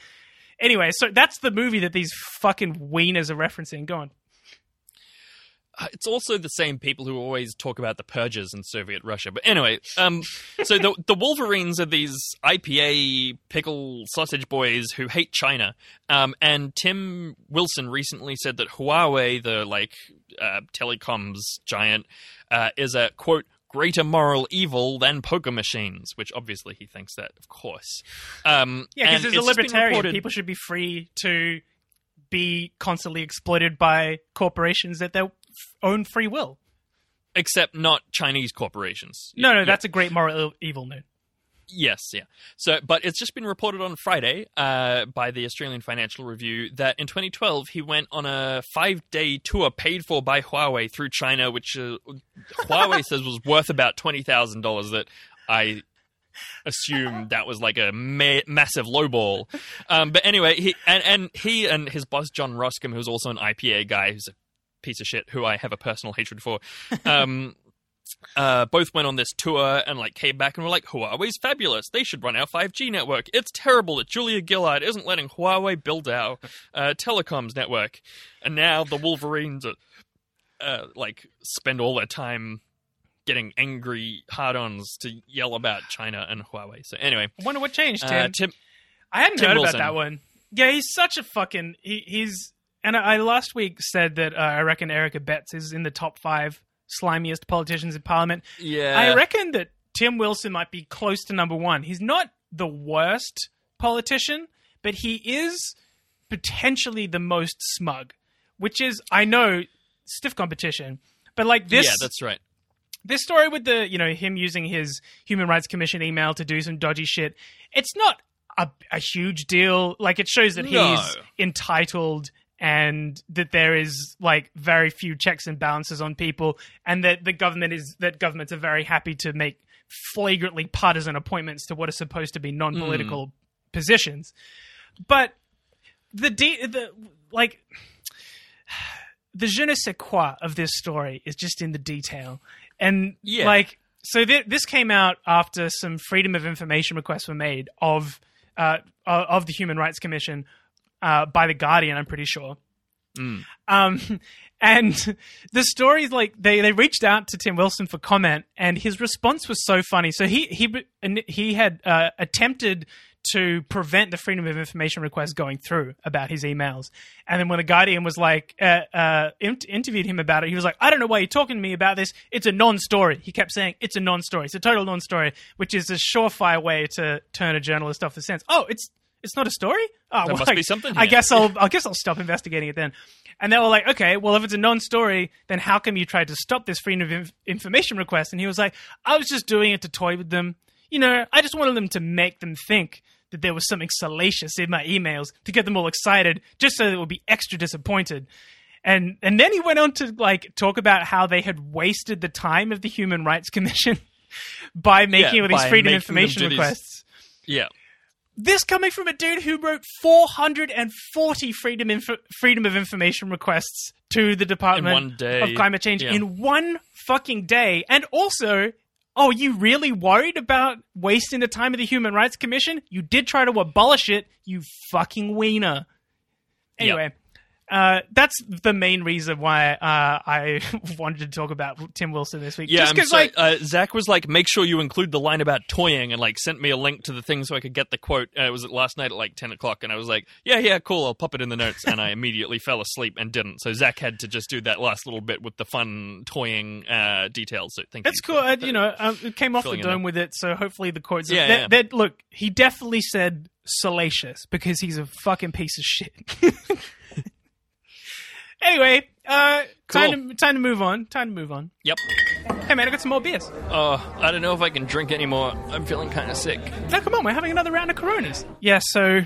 Anyway, so that's the movie that these fucking wieners are referencing. Go on. Uh, it's also the same people who always talk about the purges in Soviet Russia. But anyway, um, so the the Wolverines are these IPA pickle sausage boys who hate China. Um, and Tim Wilson recently said that Huawei, the like uh, telecoms giant, uh, is a quote greater moral evil than poker machines, which obviously he thinks that, of course. Um, Yeah, because as a it's just been libertarian, reported- people should be free to be constantly exploited by corporations at their f- own free will. except not Chinese corporations. No, no, Yeah. that's a great moral evil, no. Yes, yeah. So, but it's just been reported on Friday uh, by the Australian Financial Review that in 2012 he went on a five-day tour paid for by Huawei through China, which uh, Huawei says was worth about twenty thousand dollars. That I assume that was like a ma- massive lowball. Um, but anyway, he and, and he and his boss John Roskam, who's also an IPA guy, who's a piece of shit, who I have a personal hatred for. Um, uh, both went on this tour and like came back and were like, Huawei's fabulous. They should run our 5G network. It's terrible that Julia Gillard isn't letting Huawei build our uh, telecoms network. And now the Wolverines are, uh, like spend all their time getting angry hard-ons to yell about China and Huawei. So anyway, I wonder what changed, Tim. uh, Tim, I hadn't Tim heard Wilson. about that one. Yeah, he's such a fucking. He, he's. And I, I last week said that uh, I reckon Eric Abetz is in the top five slimiest politicians in Parliament. yeah, I reckon that Tim Wilson might be close to number one. He's not the worst politician, but he is potentially the most smug, which is, I know, stiff competition. But like this, yeah, that's right. this story with the you know him using his Human Rights Commission email to do some dodgy shit, it's not a, a huge deal. Like it shows that No. he's entitled and that there is like very few checks and balances on people, and that the government is that governments are very happy to make flagrantly partisan appointments to what are supposed to be non-political positions. But the de- the like the je ne sais quoi of this story is just in the detail. And Yeah. like, so th- this came out after some freedom of information requests were made of uh, of the Human Rights Commission uh, by the Guardian. I'm pretty sure. Um, and the stories like they they reached out to Tim Wilson for comment, and his response was so funny. So he he he had uh, attempted to prevent the freedom of information request going through about his emails. And then when the Guardian was like uh, uh, interviewed him about it, he was like, "I don't know why you're talking to me about this. It's a non-story." He kept saying, "It's a non-story. It's a total non-story," which is a surefire way to turn a journalist off the sense. Oh, it's it's not a story. Oh, There must I- be something I guess I'll I guess I'll stop investigating it then. And they were like, okay, well, if it's a non-story, then how come you tried to stop this freedom of inf- information request? And he was like, I was just doing it to toy with them. You know, I just wanted them to make them think that there was something salacious in my emails to get them all excited, just so they would be extra disappointed. And and then he went on to like talk about how they had wasted the time of the Human Rights Commission by making Yeah, all these freedom of information do these- requests Yeah. This coming from a dude who wrote 440 freedom inf- freedom of information requests to the Department of Climate Change Yeah. in one fucking day, and also. Oh, you really worried about wasting the time of the Human Rights Commission? You did try to abolish it, you fucking wiener. Anyway, uh, that's the main reason why uh, I wanted to talk about Tim Wilson this week. Yeah, Just I'm 'cause, sorry. like, uh, Zach was like, "Make sure you include the line about toying," and like sent me a link to the thing so I could get the quote. Uh, it was last night at like ten o'clock, and I was like, "Yeah, yeah, cool. I'll pop it in the notes." And I immediately fell asleep and didn't. So Zach had to just do that last little bit with the fun toying uh, details. So thank That's cool. Uh, you know, um, it came off the dome with it, so hopefully the quotes. Yeah, that, yeah. that- look, he definitely said salacious because he's a fucking piece of shit. anyway, uh, time to time to move on. Time to move on. Yep. Hey man, I got some more beers. Oh, I don't know if I can drink anymore. I'm feeling kind of sick. No, come on, we're having another round of Coronas. Yeah, so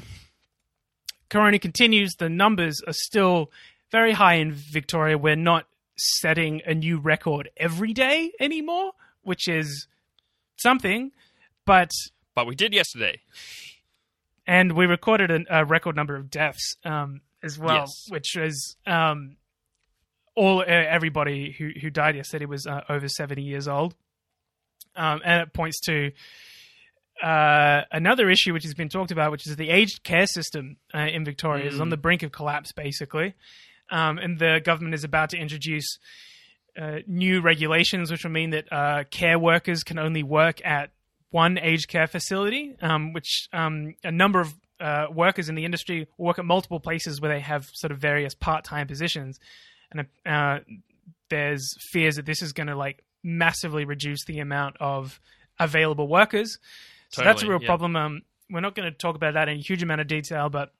Corona continues. The numbers are still very high in Victoria. We're not setting a new record every day anymore, which is something. But But we did yesterday. and we recorded a, a record number of deaths um, as well, Yes. which is um, all uh, everybody who who died yesterday was uh, over seventy years old, um, and it points to uh, another issue which has been talked about, which is the aged care system uh, in Victoria is on the brink of collapse, basically, um, and the government is about to introduce. Uh, new regulations, which will mean that uh, care workers can only work at one aged care facility, um, which um, a number of uh, workers in the industry work at multiple places where they have sort of various part-time positions, and uh, there's fears that this is going to like massively reduce the amount of available workers. So that's a real yeah. problem. Um, we're not going to talk about that in a huge amount of detail, but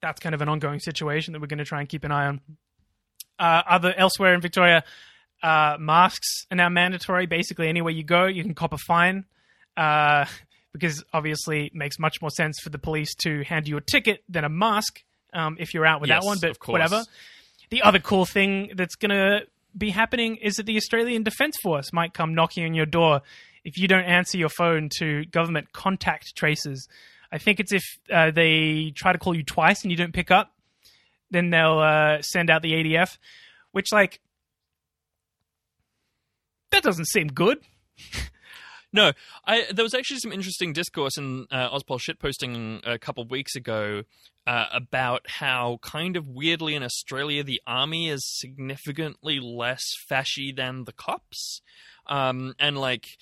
that's kind of an ongoing situation that we're going to try and keep an eye on. Uh, other elsewhere in Victoria, uh, masks are now mandatory. Basically, anywhere you go, you can cop a fine. Uh, because obviously it makes much more sense for the police to hand you a ticket than a mask um, if you're out with Yes, that one. But whatever. The other cool thing that's going to be happening is that the Australian Defence Force might come knocking on your door if you don't answer your phone to government contact traces. I think it's if uh, they try to call you twice and you don't pick up, then they'll uh, send out the ADF, which like that doesn't seem good. No, I there was actually some interesting discourse in uh, Ozpol shitposting a couple weeks ago uh, about how kind of weirdly in Australia the army is significantly less fashy than the cops, um, and like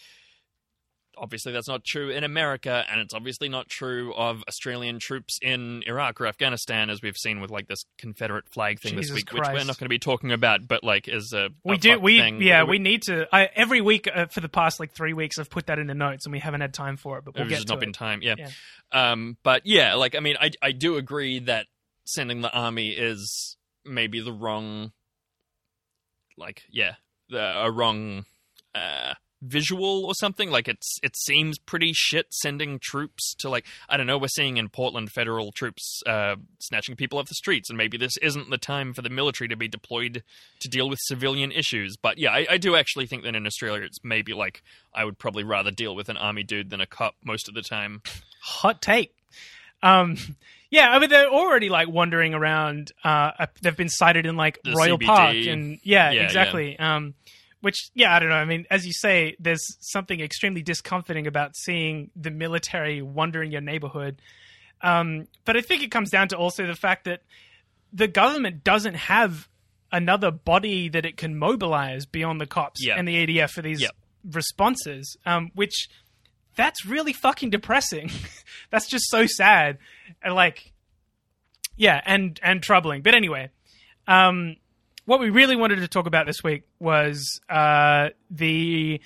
obviously that's not true in America, and it's obviously not true of Australian troops in Iraq or Afghanistan, as we've seen with like this Confederate flag thing Jesus this week, which we're not going to be talking about, but like is a We a do. We yeah. We need to. I, every week uh, for the past like three weeks, I've put that in the notes, and we haven't had time for it. But we'll There's get just to not been time. Yeah. Yeah. Um, but yeah, like I mean, I I do agree that sending the army is maybe the wrong, like yeah, the a wrong uh, visual or something. Like it's it seems pretty shit sending troops to like I don't know. We're seeing in Portland federal troops uh, snatching people off the streets, and maybe this isn't the time for the military to be deployed to deal with civilian issues. But yeah, I, I do actually think that in Australia it's maybe like I would probably rather deal with an army dude than a cop most of the time. hot take. Um, yeah, I mean they're already like wandering around. Uh, they've been sighted in like The Royal CBD. Park, and yeah, Yeah, exactly. Um, which yeah, I don't know. I mean, as you say, there's something extremely discomforting about seeing the military wandering your neighborhood. Um, but I think it comes down to also the fact that the government doesn't have another body that it can mobilize beyond the cops Yeah. and the ADF for these responses, um, which that's really fucking depressing. that's just so sad, and like, yeah, and and troubling. But anyway, um, what we really wanted to talk about this week was uh, the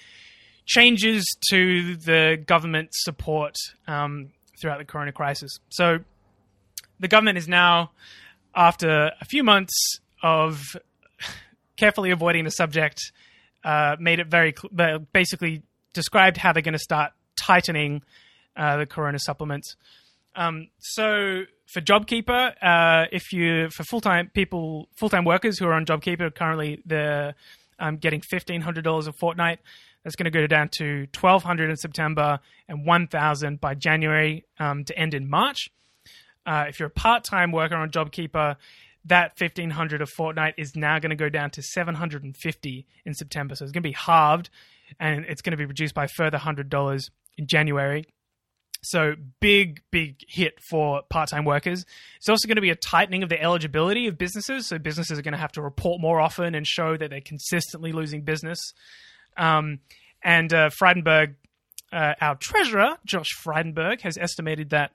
changes to the government support um, throughout the corona crisis. So, the government is now, after a few months of carefully avoiding the subject, uh, made it very cl- basically described how they're going to start tightening uh, the corona supplements. Um, so for JobKeeper, uh, if you for full time people, full time workers who are on JobKeeper, currently they're um, getting fifteen hundred dollars a fortnight. That's going to go down to twelve hundred in September and one thousand by January um, to end in March. Uh, if you're a part time worker on JobKeeper, that fifteen hundred a fortnight is now going to go down to seven hundred and fifty in September. So it's going to be halved, and it's going to be reduced by further hundred dollars in January. So big, big hit for part-time workers. It's also going to be a tightening of the eligibility of businesses. So businesses are going to have to report more often and show that they're consistently losing business. Um, and uh, Frydenberg, uh, our treasurer, Josh Frydenberg, has estimated that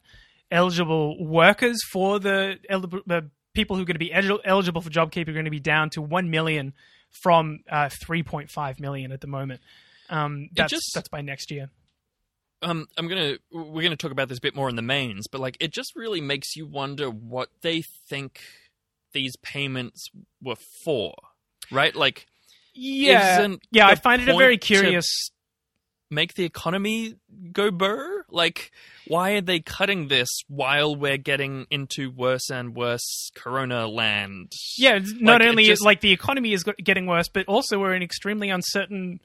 eligible workers for the, el- the people who are going to be el- eligible for JobKeeper are going to be down to 1 million from uh, 3.5 million at the moment. Um, that's, just- that's by next year. Um, I'm gonna we're gonna talk about this a bit more in the mains, but like it just really makes you wonder what they think these payments were for, right? Like Yeah, yeah. I find it a very curious. make the economy go burr? Like why are they cutting this while we're getting into worse and worse Corona land? Yeah, not Like, it only is like the economy is getting worse, but also we're in extremely uncertain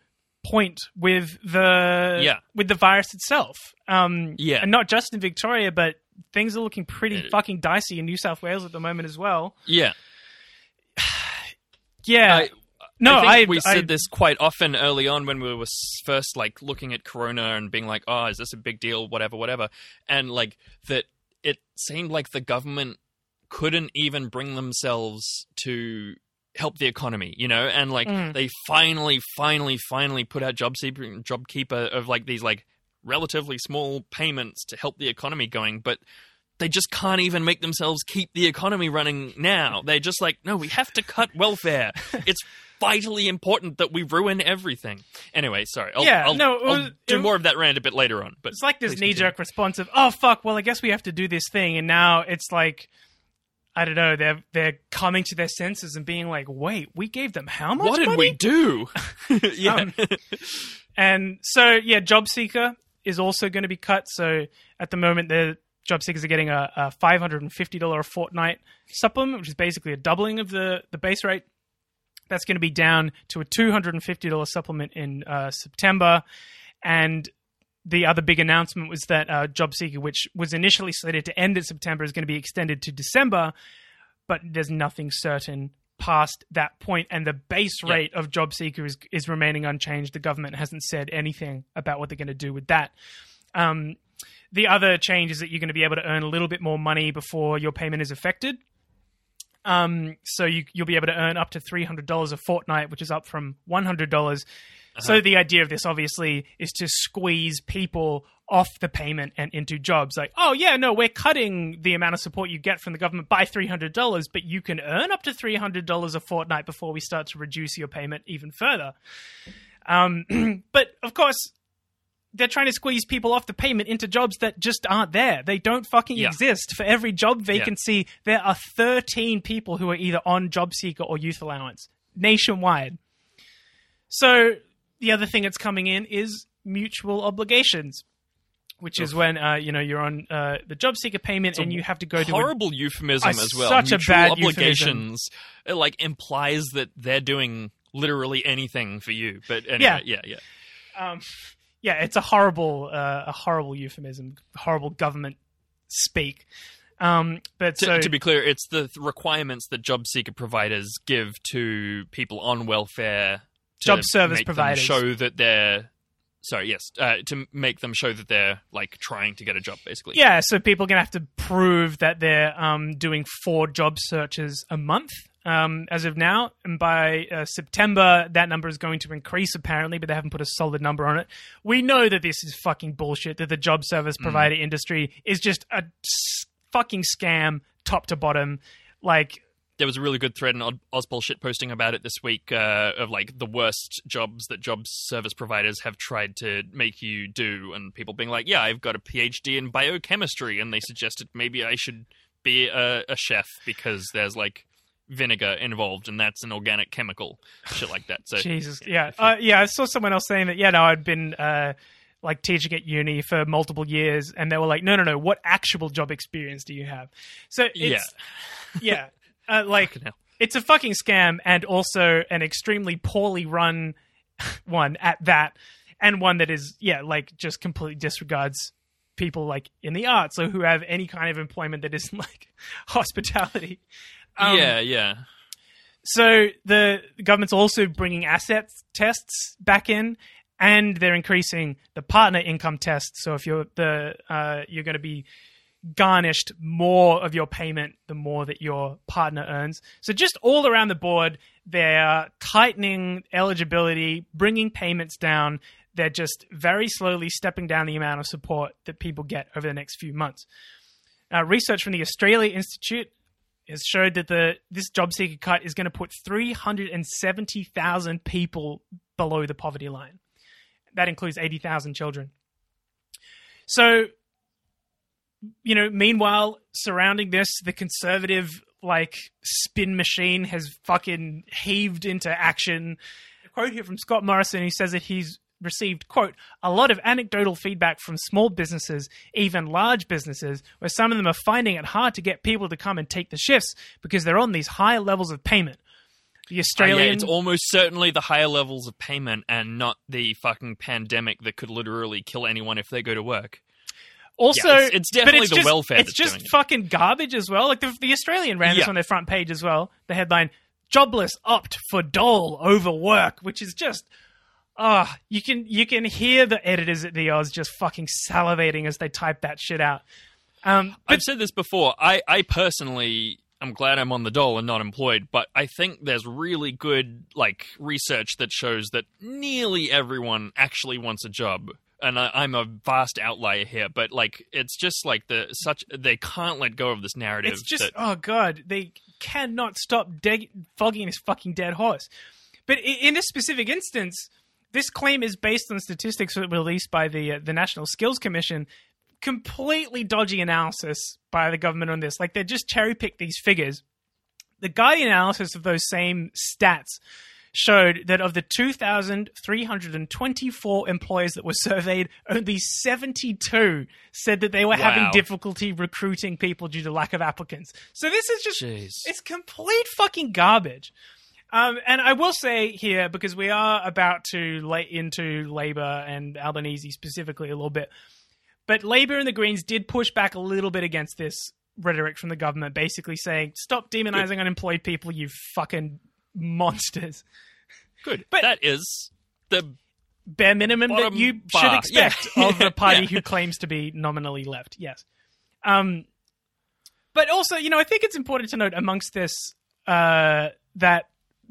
point with the Yeah. with the virus itself. Um, Yeah. and not just in Victoria, but things are looking pretty Uh, fucking dicey in New South Wales at the moment as well. Yeah. Yeah, I- no, I think I, we I- said this quite often early on when we were first like looking at Corona and being like, "Oh, is this a big deal?" Whatever, whatever, and like that. It seemed like the government couldn't even bring themselves to help the economy, you know, and like Mm. they finally, finally, finally put out job JobKeeper, JobKeeper of like these like relatively small payments to help the economy going, but they just can't even make themselves keep the economy running now. They're just like, no, we have to cut welfare. it's vitally important that we ruin everything. Anyway, sorry. I'll, Yeah, I'll, no, it I'll do it- more of that rant a bit later on. But it's like this knee-jerk response of oh fuck well i guess we have to do this thing and now it's like i don't know they're they're coming to their senses and being like wait we gave them how much What did money? we do? yeah. Um, and so yeah job seeker is also going to be cut so at the moment the job seekers are getting a, a $550 a fortnight supplement which is basically a doubling of the the base rate that's going to be down to a $250 supplement in uh, september and the other big announcement was that uh, job seeker which was initially slated to end in september is going to be extended to december but there's nothing certain past that point and the base rate of job seeker is, is remaining unchanged. The government hasn't said anything about what they're going to do with that. Um, the other change is that you're going to be able to earn a little bit more money before your payment is affected. Um, so you, you'll be able to earn up to $300 a fortnight which is up from $100 so the idea of this obviously is to squeeze people off the payment and into jobs. Like, oh yeah, no, we're cutting the amount of support you get from the government by three hundred dollars, but you can earn up to three hundred dollars a fortnight before we start to reduce your payment even further. Um, but of course, they're trying to squeeze people off the payment into jobs that just aren't there. They don't fucking Yeah. exist. For every job vacancy, there are 13 people who are either on job seeker or youth allowance nationwide. So the other thing that's coming in is mutual obligations, which is when uh, you know you're on uh, the job seeker payment and you have to go to a horrible euphemism a- as well. such a bad obligations. It like implies that they're doing literally anything for you. But anyway, Yeah. yeah, yeah. um, yeah, it's a horrible, uh, a horrible euphemism, horrible government speak. Um, but To, so to be clear, it's the th- requirements that job seeker providers give to people on welfare. Job service providers. show that they're sorry, yes, uh, to make them show that they're like trying to get a job, basically. yeah, so people are gonna have to prove that they're um, doing four job searches a month um, as of now, and by uh, September that number is going to increase apparently, but they haven't put a solid number on it. We know that this is fucking bullshit. That the job service provider industry is just a fucking scam, top to bottom. Like There was a really good thread in Ozpol shit posting about it this week uh, of like the worst jobs that job service providers have tried to make you do, and people being like, "Yeah, I've got a PhD in biochemistry," and they suggested maybe I should be a, a chef because there's like vinegar involved, and that's an organic chemical, shit like that. So Jesus, yeah, uh, yeah. I saw someone else saying that. Yeah, no, I'd been uh, like teaching at uni for multiple years, and they were like, "No, no, no. What actual job experience do you have?" So it's, yeah, uh, like it's a fucking scam, and also an extremely poorly run one at that, and one that is yeah, like just completely disregards people like in the arts or who have any kind of employment that isn't like hospitality. Um, yeah, yeah. so the government's also bringing assets tests back in, and they're increasing the partner income test. So if you're the uh, you're going to be garnished more of your payment the more that your partner earns. So just all around the board, they're tightening eligibility, bringing payments down. They're just very slowly stepping down the amount of support that people get over the next few months. Uh, research from the Australia Institute has showed that the this job seeker cut is going to put 370,000 people below the poverty line. That includes 80,000 children. So, you know, meanwhile, surrounding this, the conservative like spin machine has fucking heaved into action. A quote here from Scott Morrison who says that he's received quote a lot of anecdotal feedback from small businesses even large businesses where some of them are finding it hard to get people to come and take the shifts because they're on these higher levels of payment the Uh, yeah, it's almost certainly the higher levels of payment and not the fucking pandemic that could literally kill anyone if they go to work. Also, Yeah, it's- it's definitely the just, welfare It's just doing it. fucking garbage as well. Like the, the Australian ran this Yeah. on their front page as well. The headline: "Jobless opt for dole over work," which is just. Ah, you can you can hear the editors at the Oz just fucking salivating as they type that shit out. Um, but I've said this before. I, I personally am glad I'm on the dole and not employed, but I think there's really good like research that shows that nearly everyone actually wants a job. And I, I'm a vast outlier here, but like it's just like the such they can't let go of this narrative. It's just that, oh god, they cannot stop de- flogging this fucking dead horse. But in this specific instance, this claim is based on statistics released by the uh, the National Skills Commission. Completely dodgy analysis by the government on this. Like they just cherry picked these figures. The Guardian analysis of those same stats showed that of the 2,324 employers that were surveyed, only 72 said that they were having difficulty recruiting people due to lack of applicants. So this is just Jeez. it's complete fucking garbage. Um, and I will say here because we are about to lay into Labor and Albanese specifically a little bit, but Labor and the Greens did push back a little bit against this rhetoric from the government, basically saying, "Stop demonizing unemployed people, you fucking monsters." good. but- that is the bare minimum that you should expect Yeah. of a party Yeah. who claims to be nominally left. Yes. Um, but also, you know, I think it's important to note amongst this uh, that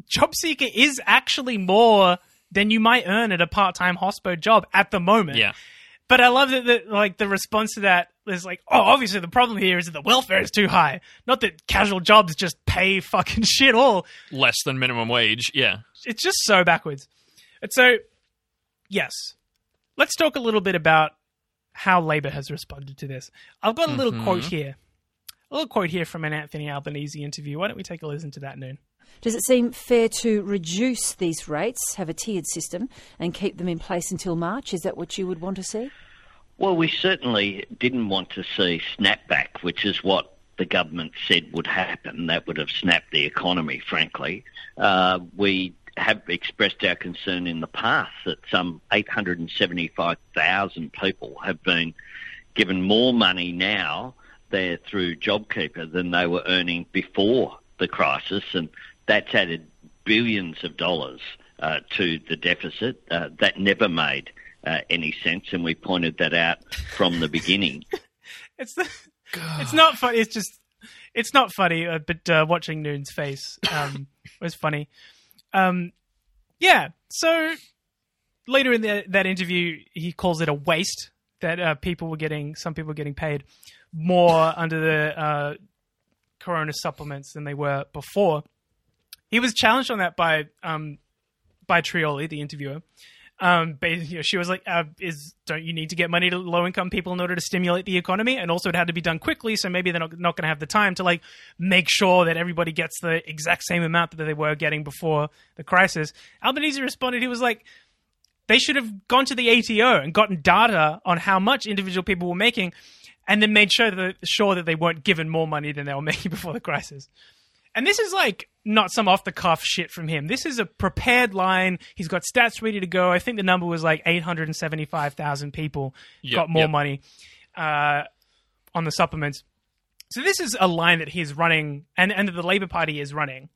job seeker is actually more than you might earn at a part-time hospo job at the moment. yeah. But I love that, the, like the response to that is like, oh, obviously the problem here is that the welfare is too high. Not that casual jobs just pay fucking shit all less than minimum wage. Yeah. it's just so backwards. And so, yes, let's talk a little bit about how Labor has responded to this. I've got a little mm-hmm. quote here, a little quote here from an Anthony Albanese interview. Why don't we take a listen to that, Noon? Does it seem fair to reduce these rates, have a tiered system, and keep them in place until March? Is that what you would want to see? Well, we certainly didn't want to see snapback, which is what the government said would happen. That would have snapped the economy, frankly. Uh, we have expressed our concern in the past that some 875,000 people have been given more money now there through JobKeeper than they were earning before the crisis, and that's added billions of dollars uh, to the deficit. Uh, that never made uh, any sense, and we pointed that out from the beginning. It's the, it's not funny. It's just it's not funny, uh, but uh, watching Noon's face um, was funny. Um, yeah. So later in the, that interview, he calls it a waste that uh, people were getting, some people were getting paid more under the uh, Corona supplements than they were before. He was challenged on that by um, by Trioli, the interviewer. Um, but, you know, she was like, uh, "Is don't you need to get money to low income people in order to stimulate the economy?" And also, it had to be done quickly, so maybe they're not, not going to have the time to like make sure that everybody gets the exact same amount that they were getting before the crisis. Albanese responded, he was like, "They should have gone to the ATO and gotten data on how much individual people were making, and then made sure that sure that they weren't given more money than they were making before the crisis." And this is like not some off the cuff shit from him. This is a prepared line. He's got stats ready to go. I think the number was like 875,000 people Yep, got more yep. money uh, on the supplements. So this is a line that he's running and, and that the Labour Party is running.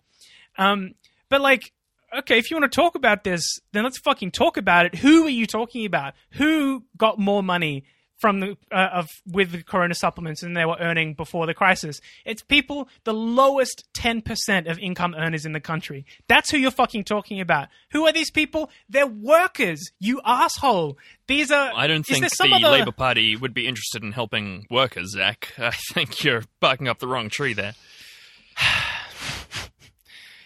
Um, but like, okay, if you want to talk about this, then let's fucking talk about it. Who are you talking about? Who got more money from the uh, of with the Corona supplements than they were earning before the crisis? It's people, the lowest ten percent of income earners in the country. That's who you're fucking talking about. Who are these people? They're workers. You asshole. These are. I don't think the other- Labour Party would be interested in helping workers, Zach. I think you're barking up the wrong tree there.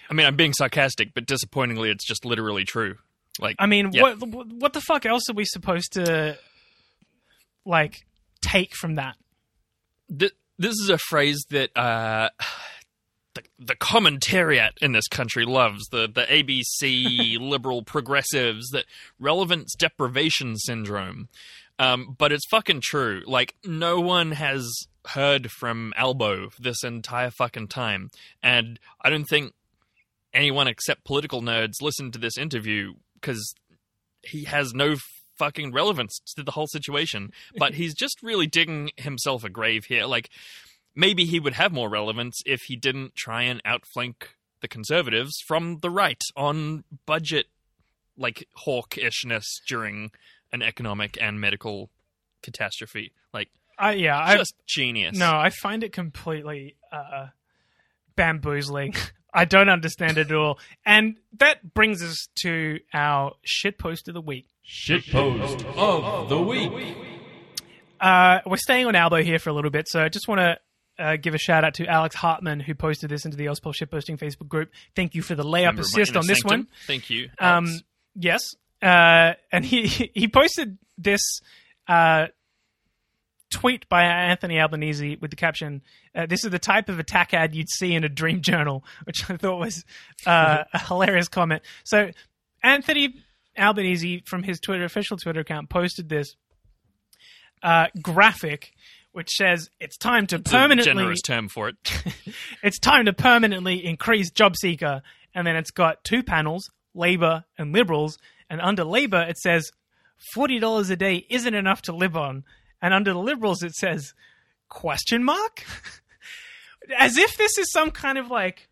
I mean, I'm being sarcastic, but disappointingly, it's just literally true. Like, I mean, yeah. what what the fuck else are we supposed to like take from that? Th- this is a phrase that uh, the, the commentariat in this country loves the the ABC liberal progressives that relevance deprivation syndrome. Um, but it's fucking true. Like no one has heard from Albo this entire fucking time, and I don't think anyone except political nerds listened to this interview because he has no fucking relevance to the whole situation. But he's just really digging himself a grave here. Like maybe he would have more relevance if he didn't try and outflank the conservatives from the right on budget like hawkishness during an economic and medical catastrophe. Like I yeah, I just genius. no, I find it completely uh, bamboozling. I don't understand it at all, and that brings us to our shit post of the week. Shitpost of the week. Uh, we're staying on Albo here for a little bit, so I just want to uh, give a shout out to Alex Hartman who posted this into the Ozpol shitposting Facebook group. Thank you for the layup assist on this sanctum. one. Thank you. Um, yes, uh, and he he posted this uh, tweet by Anthony Albanese with the caption, uh, "This is the type of attack ad you'd see in a dream journal," which I thought was uh, a hilarious comment. So Anthony Albanese from his Twitter official Twitter account posted this uh, graphic. Which says it's time to It's a permanently generous term for it. it's time to permanently increase job seeker and then it's got two panels labor and liberals and under labor it says $40 a day isn't enough to live on and under the liberals it says question mark as if this is some kind of like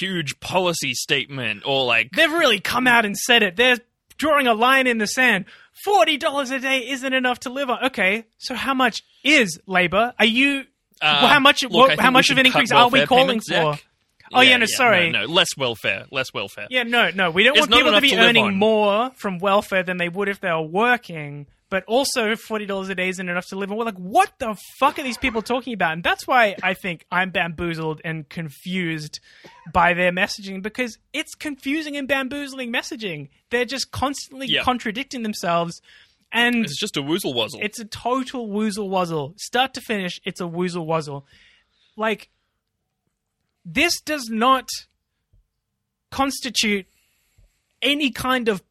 Huge policy statement, or like they've really come out and said it they're drawing a line in the sand $40 a day isn't enough to live on okay so how much is labor are you Uh, well, how much look, what- how much of an increase are we calling payments, for Zach. oh yeah, no sorry no, no, less welfare, less welfare. Yeah, no, no. We don't It's want people to be to earning on. more from welfare than they would if they were working. But also, forty dollars a day isn't enough to live on. We're like, what the fuck are these people talking about? And that's why I think I'm bamboozled and confused by their messaging because it's confusing and bamboozling messaging. They're just constantly Yeah. contradicting themselves, and It's just a woozle wuzzle. it's a total woozle wuzzle. Start to finish, it's a woozle wuzzle. Like, this does not constitute any kind of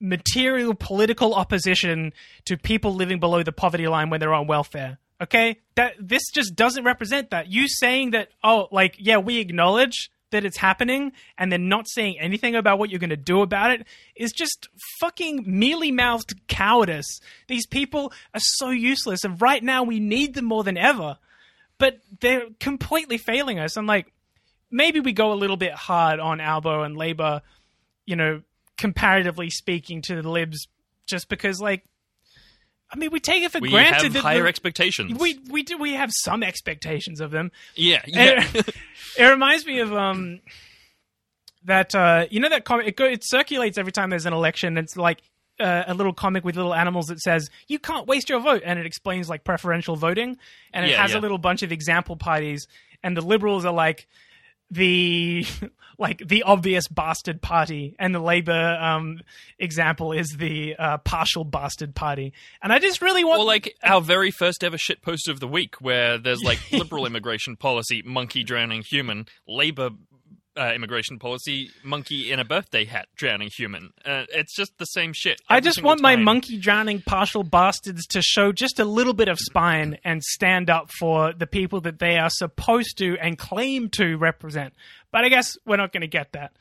material political opposition to people living below the poverty line when they're on welfare. Okay? That this just doesn't represent that. You saying that oh like yeah, we acknowledge that it's happening and then not saying anything about what you're going to do about it is just fucking mealy-mouthed cowardice. These people are so useless and right now we need them more than ever. But they're completely failing us. I'm like maybe we go a little bit hard on Albo and Labour, you know, comparatively speaking to the Libs, just because, like, I mean, we take it for We granted have that higher expectations. we we do we have some expectations of them. yeah, yeah. It, it reminds me of um that uh you know that comic it, go, it circulates every time there's an election. It's like uh, a little comic with little animals that says you can't waste your vote, and it explains like preferential voting, and it Yeah, has yeah. a little bunch of example parties, and the liberals are like the like the obvious bastard party. And the labor um example is the uh, partial bastard party. And i just really want Or like our very first ever shit poster of the week, where there's like liberal immigration policy, monkey drowning human, Labour uh, immigration policy, monkey in a birthday hat drowning human. Uh, it's just the same shit. I just want my monkey drowning partial bastards to show just a little bit of spine and stand up for the people that they are supposed to and claim to represent. But I guess we're not going to get that.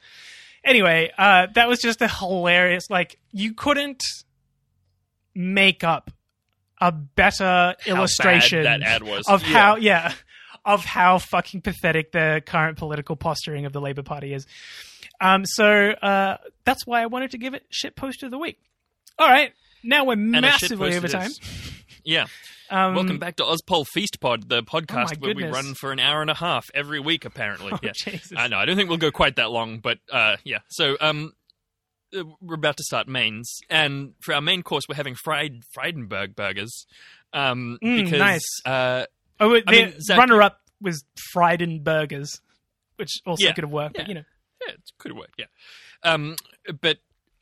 Anyway, uh, that was just a hilarious. Like you couldn't make up a better How illustration that ad was. of Yeah. how yeah of how fucking pathetic the current political posturing of the Labour Party is. Um, so uh, that's why I wanted to give it shit poster of the week. All right, now we're And massively over time. Yeah. Um, Welcome back to Ozpol Feast Pod, the podcast my where we run for an hour and a half every week, apparently. yeah. Oh, Jesus. I know. I don't think we'll go quite that long, but uh, yeah. So um, uh, we're about to start mains, and for our main course, we're having fried Frydenberg burgers. Um, Mm, because nice. uh, Oh, the I mean, runner-up was Frieden Burgers, which also Yeah. could have worked. But Yeah. you know, yeah, it could have worked. Yeah. Um, but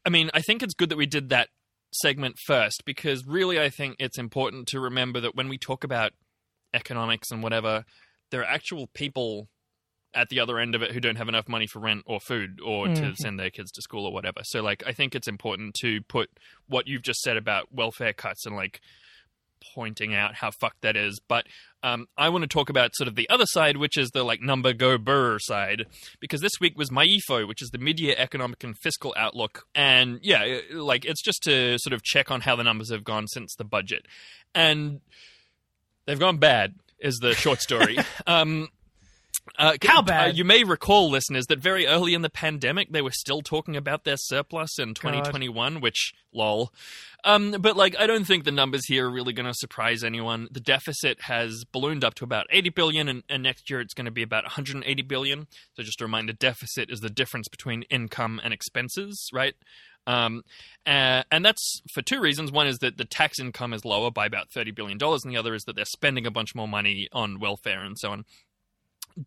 I mean, I think it's good that we did that segment first because really, I think it's important to remember that when we talk about economics and whatever, there are actual people at the other end of it who don't have enough money for rent or food or to Mhm. send their kids to school or whatever. So, like, I think it's important to put what you've just said about welfare cuts and like pointing out how fucked that is. But um, I want to talk about sort of the other side, which is the like number go burr side, because this week was MYEFO, which is the mid-year economic and fiscal outlook, and yeah, like it's just to sort of check on how the numbers have gone since the budget, and they've gone bad. Is the short story. um, uh, How uh, bad? you may recall, listeners, that very early in the pandemic, they were still talking about their surplus in 2021, which, lol. Um, but, like, I don't think the numbers here are really going to surprise anyone. The deficit has ballooned up to about 80 billion, and, and next year it's going to be about 180 billion. So, just a reminder deficit is the difference between income and expenses, right? Um, uh, and that's for two reasons. One is that the tax income is lower by about $30 billion, and the other is that they're spending a bunch more money on welfare and so on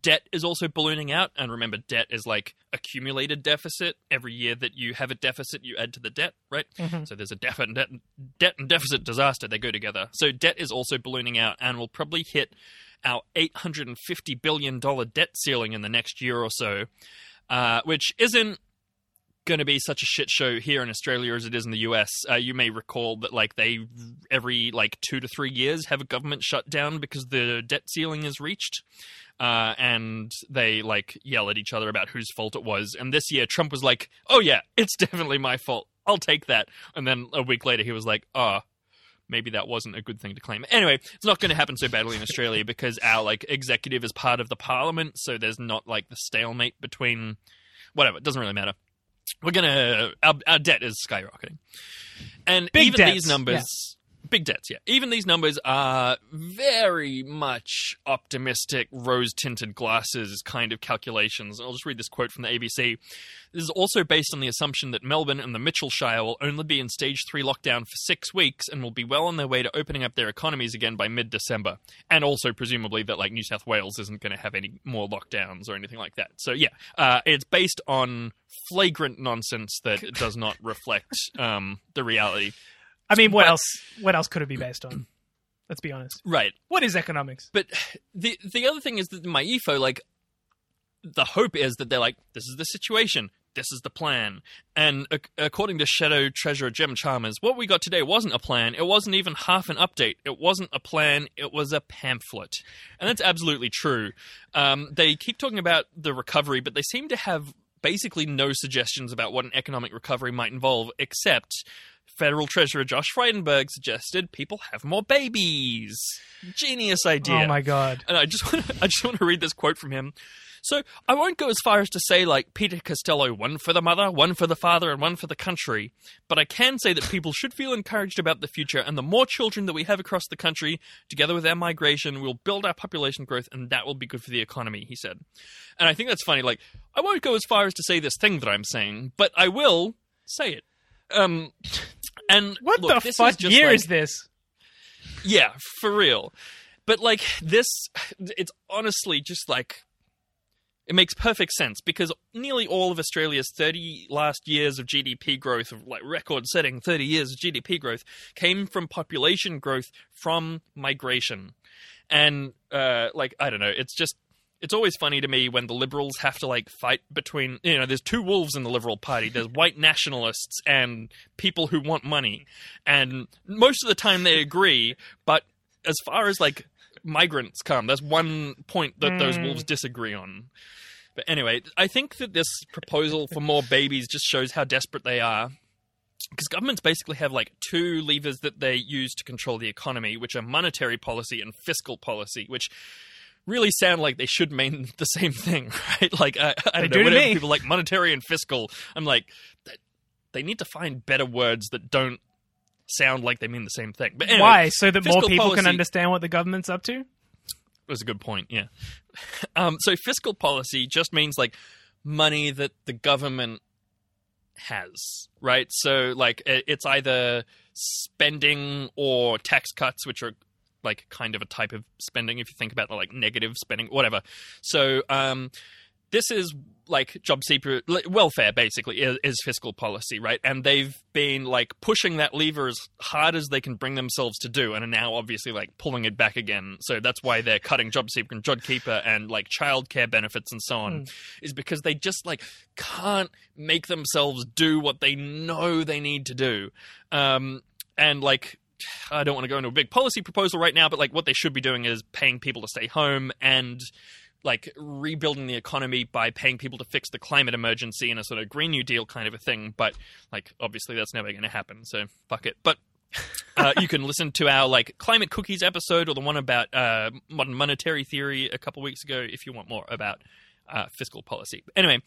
debt is also ballooning out. And remember debt is like accumulated deficit. Every year that you have a deficit you add to the debt right? So there's a debt and debt, debt and deficit disaster they go together. So debt is also ballooning out and will probably hit our 850 billion dollar debt ceiling in the next year or so uh, which isn't going to be such a shit show here in Australia as it is in the US. Uh, you may recall that like they every like 2 to 3 years have a government shutdown because the debt ceiling is reached. Uh, and they like yell at each other about whose fault it was. And this year Trump was like, "Oh yeah, it's definitely my fault. I'll take that." And then a week later he was like, "Oh, maybe that wasn't a good thing to claim. Anyway, it's not going to happen so badly in Australia because our like executive is part of the parliament, so there's not like the stalemate between whatever. It doesn't really matter. We're gonna our, our debt is skyrocketing, and Big even debts, these numbers. Big debts, yeah. Even these numbers are very much optimistic, rose tinted glasses kind of calculations. I'll just read this quote from the ABC. This is also based on the assumption that Melbourne and the Mitchell Shire will only be in stage three lockdown for six weeks and will be well on their way to opening up their economies again by mid December. And also, presumably, that like New South Wales isn't going to have any more lockdowns or anything like that. So, yeah, uh, it's based on flagrant nonsense that does not reflect um, the reality. I mean, what But- else? What else could it be based on? Let's be honest. Right. What is economics? But the the other thing is that MYEFO, like, the hope is that they're like, this is the situation, this is the plan. And ac- according to Shadow Treasurer Jim Chalmers, what we got today wasn't a plan. It wasn't even half an update. It wasn't a plan. It was a pamphlet. And that's absolutely true. Um, they keep talking about the recovery, but they seem to have basically no suggestions about what an economic recovery might involve, except Federal Treasurer Josh Frydenberg suggested people have more babies. Genius idea. Oh my god! And I just want to, I just want to read this quote from him. So I won't go as far as to say like Peter Costello, one for the mother, one for the father, and one for the country. But I can say that people should feel encouraged about the future, and the more children that we have across the country, together with our migration, will build our population growth, and that will be good for the economy. He said, and I think that's funny. Like I won't go as far as to say this thing that I'm saying, but I will say it. Um, and What look, the fuck is year like- is this? yeah, for real. But like this, it's honestly just like it makes perfect sense because nearly all of Australia's 30 last years of GDP growth, of like record setting 30 years of GDP growth, came from population growth from migration. And uh, like, I don't know, it's just. It's always funny to me when the liberals have to like fight between you know there's two wolves in the liberal party. There's white nationalists and people who want money. And most of the time they agree but as far as like migrants come there's one point that those hmm. wolves disagree on. But anyway i think that this proposal for more babies just shows how desperate they are because governments basically have like two levers that they use to control the economy which are monetary policy and fiscal policy which really sound like they should mean the same thing right like i, I don't do know to whenever me. people like monetary and fiscal i'm like they need to find better words that don't sound like they mean the same thing but anyway, Why? So that more people can understand what the government's up to? was a good point. Yeah. Um, so fiscal policy just means like money that the government has, right? So like it's either spending or tax cuts, which are like kind of a type of spending if you think about the like negative spending, whatever. So um, this is like job seeker welfare basically is, is fiscal policy, right? And they've been like pushing that lever as hard as they can bring themselves to do, and are now obviously like pulling it back again. So that's why they're cutting job seeker and job keeper and like childcare benefits and so on, is because they just like can't make themselves do what they know they need to do, um, and like. I don't want to go into a big policy proposal right now, but like what they should be doing is paying people to stay home and like rebuilding the economy by paying people to fix the climate emergency in a sort of Green New Deal kind of a thing. But like, obviously, that's never going to happen. So fuck it. But uh, you can listen to our like climate cookies episode or the one about uh, modern monetary theory a couple weeks ago if you want more about. Uh, fiscal policy. Anyway,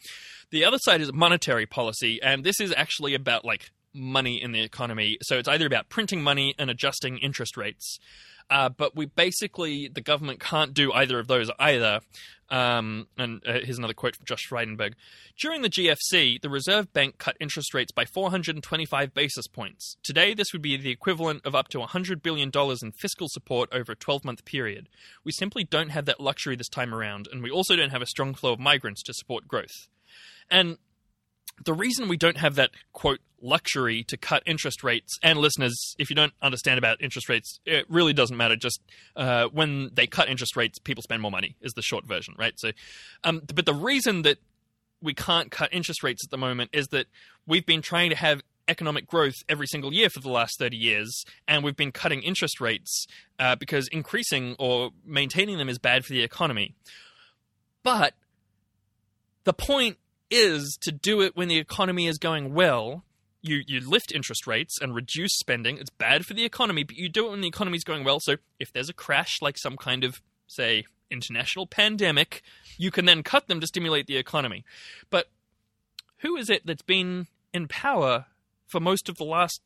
the other side is monetary policy, and this is actually about like money in the economy. So it's either about printing money and adjusting interest rates. Uh, but we basically, the government can't do either of those either. Um, and uh, here's another quote from Josh Frydenberg. During the GFC, the Reserve Bank cut interest rates by 425 basis points. Today, this would be the equivalent of up to $100 billion in fiscal support over a 12 month period. We simply don't have that luxury this time around, and we also don't have a strong flow of migrants to support growth. And the reason we don't have that quote luxury to cut interest rates. And listeners if you don't understand about interest rates it really doesn't matter. Just uh, when they cut interest rates people spend more money is the short version right? So um, but the reason that we can't cut interest rates at the moment is that we've been trying to have economic growth every single year for the last 30 years and we've been cutting interest rates uh, because increasing or maintaining them is bad for the economy. But the point is to do it when the economy is going well. You you lift interest rates and reduce spending. It's bad for the economy, but you do it when the economy is going well. So if there's a crash, like some kind of say international pandemic, you can then cut them to stimulate the economy. But who is it that's been in power for most of the last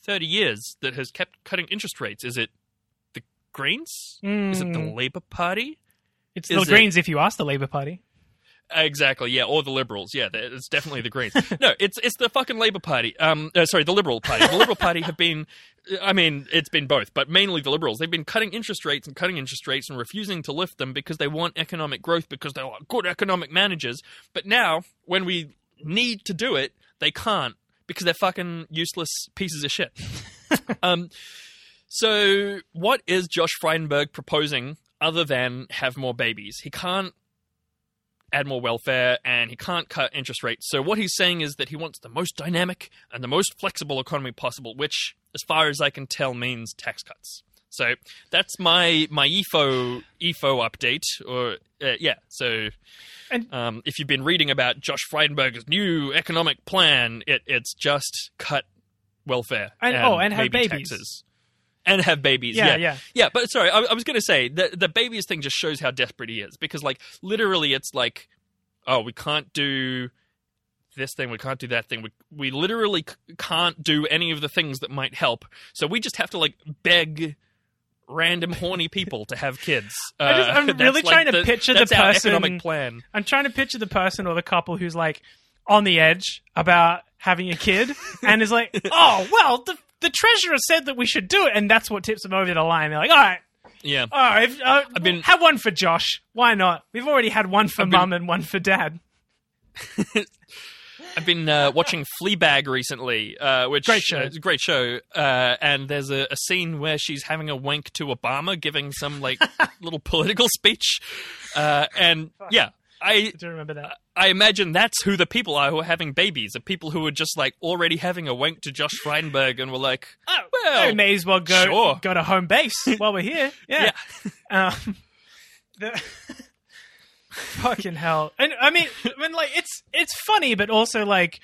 thirty years that has kept cutting interest rates? Is it the Greens? Is it the Mm. Labour Party? It's Is the it- Greens if you ask the Labour Party. Exactly, yeah, or the Liberals, yeah, it's definitely the Greens. no, it's it's the fucking Labour Party. Um, uh, sorry, the Liberal Party. The Liberal Party have been, I mean, it's been both, but mainly the Liberals. They've been cutting interest rates and cutting interest rates and refusing to lift them because they want economic growth because they're good economic managers. But now, when we need to do it, they can't because they're fucking useless pieces of shit. um, so what is Josh Frydenberg proposing other than have more babies? He can't add more welfare and he can't cut interest rates. So what he's saying is that he wants the most dynamic and the most flexible economy possible, which, as far as I can tell, means tax cuts. So that's my my EFO EFO update, or uh, yeah. So And- um, if you've been reading about Josh Frydenberg's new economic plan, it, it's just cut welfare And- oh, and have babies. taxes. And have babies. Yeah, Yeah, yeah. yeah. But sorry, I, I was going to say the the babies thing just shows how desperate he is because, like, literally, it's like, oh, we can't do this thing, we can't do that thing. We we literally c- can't do any of the things that might help. So we just have to like beg. Random horny people to have kids. I just- Uh, I'm that's, really like, trying to picture the person- economic plan. I'm trying to picture the person or the couple who's like on the edge about having a kid and is like, oh, well, the, the treasurer said that we should do it. And that's what tips them over the line. They're like, all right, Yeah, all right, if- uh, I've been- have one for Josh. Why not? We've already had one for I've been- mum and one for dad. I've been uh, watching Fleabag recently, uh, which Great show. uh, great show. Uh, and there's a, a scene where she's having a wank to Obama, giving some like little political speech. Uh, and yeah, I do remember that. I imagine that's who the people are who are having babies. The people who are just like already having a wank to Josh Frydenberg and were like, Oh, well, we may as well go sure. go to home base while we're here. Yeah. yeah, Um, the, fucking hell. And I mean, I mean, like it's it's funny, but also like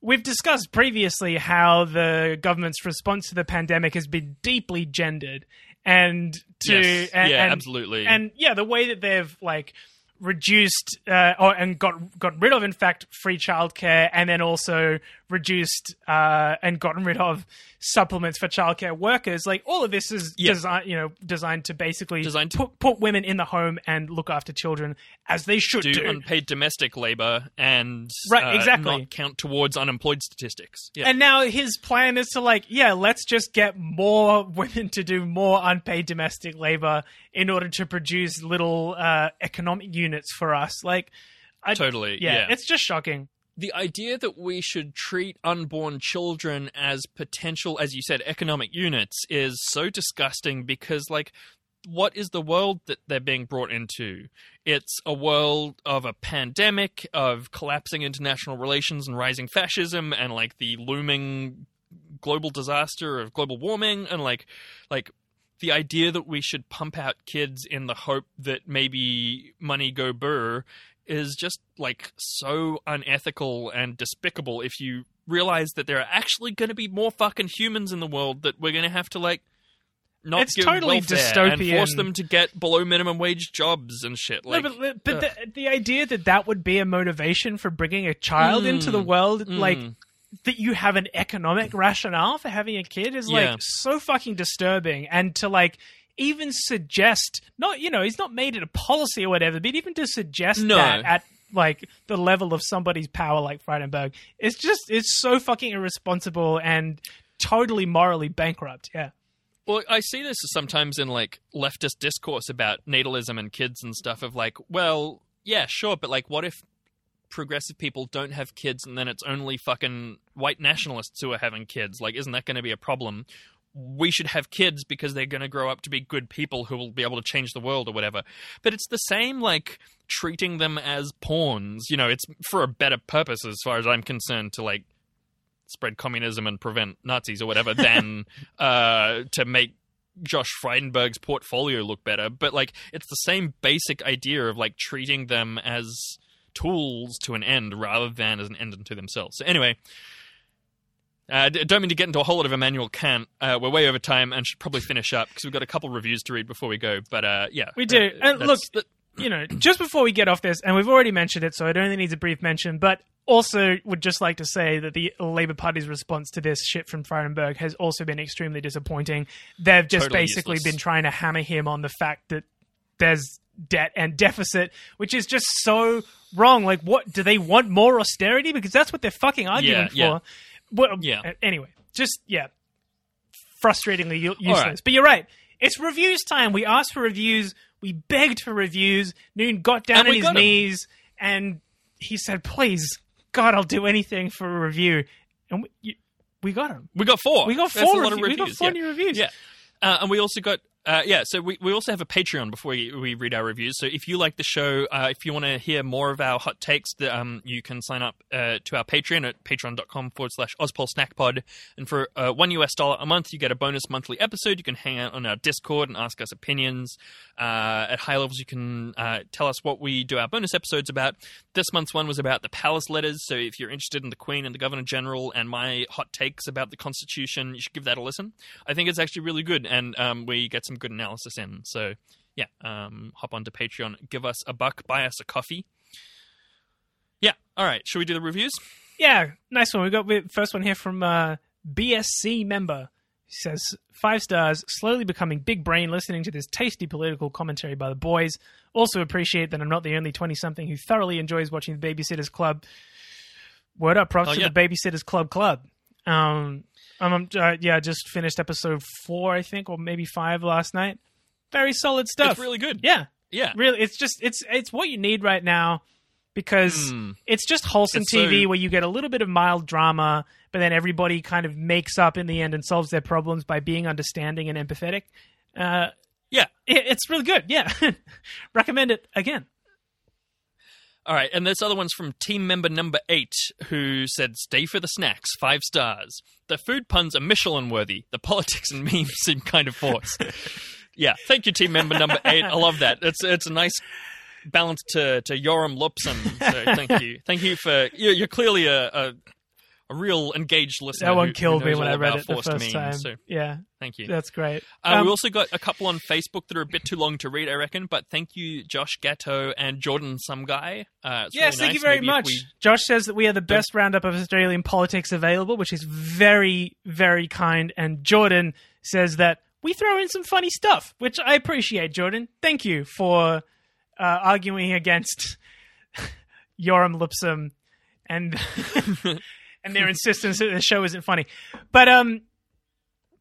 we've discussed previously how the government's response to the pandemic has been deeply gendered, and to Yes. and, Yeah, and- absolutely. and yeah, the way that they've like reduced uh, or, and got got rid of, in fact, free childcare, and then also reduced uh, and gotten rid of supplements for childcare workers. Like all of this is Yeah. designed, you know, designed to basically Designed to- put, put women in the home and look after children as they should do. do unpaid domestic labor and Right, uh, exactly. not count towards unemployed statistics. Yeah. And now his plan is to like, yeah, let's just get more women to do more unpaid domestic labor in order to produce little uh, economic units for us. Like, I, Totally, yeah, yeah. it's just shocking. The idea that we should treat unborn children as potential, as you said, economic units is so disgusting because, like, what is the world that they're being brought into? It's a world of a pandemic, of collapsing international relations and rising fascism, and like the looming global disaster of global warming, and like, like the idea that we should pump out kids in the hope that maybe money go burr is just like so unethical and despicable if you realize that there are actually going to be more fucking humans in the world that we're going to have to like not It's give totally welfare and force them to get below minimum wage jobs and shit like no, but but the, the idea that that would be a motivation for bringing a child hmm. into the world, hmm. like that you have an economic rationale for having a kid, is Yeah. like so fucking disturbing. And to like even suggest, not you know, he's not made it a policy or whatever, but even to suggest No. that at like the level of somebody's power like Frydenberg, it's just it's so fucking irresponsible and totally morally bankrupt. Yeah. Well, I see this sometimes in like leftist discourse about natalism and kids and stuff of like, well, yeah, sure, but like what if progressive people don't have kids and then it's only fucking white nationalists who are having kids? Like isn't that going to be a problem? We should have kids because they're going to grow up to be good people who will be able to change the world or whatever. But it's the same like treating them as pawns. You know, it's for a better purpose as far as I'm concerned to like spread communism and prevent Nazis or whatever than uh, to make Josh Frydenberg's portfolio look better. But like, it's the same basic idea of like treating them as tools to an end rather than as an end unto themselves. So anyway. Uh, d- don't mean to get into a whole lot of Immanuel Kant. Uh, we're way over time and should probably finish up because we've got a couple reviews to read before we go. But uh, yeah, We do. Uh, And look, the- you know, just before we get off this, and we've already mentioned it, so it only needs a brief mention, but also would just like to say that the Labour Party's response to this shit from Frydenberg has also been extremely disappointing. They've just Totally basically useless. been trying to hammer him on the fact that there's debt and deficit, which is just so wrong. Like, what do they want more austerity? Because that's what they're fucking arguing Yeah, for. Well, Yeah. Anyway, just yeah, frustratingly u- useless. right. But you're right. It's reviews time. We asked for reviews. We begged for reviews. Noon got down And on his knees and he said, "Please, God, I'll do anything for a review." And we, you, we got him. we got four. We got That's four a lot of review- we got reviews. four yeah. new reviews. Yeah, uh, and we also got Uh, yeah, so we, we also have a Patreon before we, we read our reviews. So if you like the show, uh, if you want to hear more of our hot takes, the, um, you can sign up uh, to our Patreon at patreon.com forward slash Ozpol Snackpod. And for uh, one US dollar a month, you get a bonus monthly episode. You can hang out on our Discord and ask us opinions. Uh, at high levels, you can uh, tell us what we do our bonus episodes about. This month's one was about the palace letters. So if you're interested in the Queen and the Governor General and my hot takes about the Constitution, you should give that a listen. I think it's actually really good, and um, we get some good analysis in. So, yeah, um, hop onto Patreon, give us a buck, buy us a coffee. Yeah, all right. Should we do the reviews? Yeah, nice one. We got the first one here from uh, BSC member. He says five stars. Slowly becoming big brain listening to this tasty political commentary by the boys. Also appreciate that I'm not the only twenty something who thoroughly enjoys watching the Babysitters Club. Word up, props Oh, to the Babysitters Club Club. Um, um, uh, yeah, just finished episode four, I think, or maybe five last night. Very solid stuff. It's really good. Yeah, Yeah. really it's just it's it's what you need right now because Mm. it's just wholesome It's TV so- where you get a little bit of mild drama, but then everybody kind of makes up in the end and solves their problems by being understanding and empathetic. Uh, Yeah. it, it's really good. Yeah, recommend it again. All right, and this other one's from team member number eight, who said, "Stay for the snacks, five stars. The food puns are Michelin worthy. The politics and memes seem kind of forced." yeah, thank you, team member number eight. I love that. It's it's a nice balance to to Yoram Lupson. So thank you, thank you for you're, you're clearly a, a a real engaged listener. That one who- who killed me when I read it the first memes, time. So Yeah, thank you. that's great. Uh, Um, we also got a couple on Facebook that are a bit too long to read, I reckon. But thank you, Josh Gatto and Jordan, some guy. Uh, Yes, really thank you very Maybe much. we- Josh says that we are the best roundup of Australian politics available, which is very, very kind. And Jordan says that we throw in some funny stuff, which I appreciate, Jordan. Thank you for uh, arguing against Yoram Lipsum and and their insistence that the show isn't funny. But um,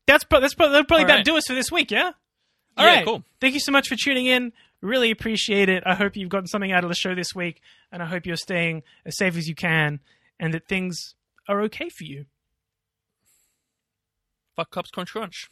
that's that's, pro- that'll probably about right. do us for this week. Yeah. All Yeah, right. cool. Thank you so much for tuning in. Really appreciate it. I hope you've gotten something out of the show this week, and I hope you're staying as safe as you can, and that things are okay for you. Fuck cops, crunch, crunch.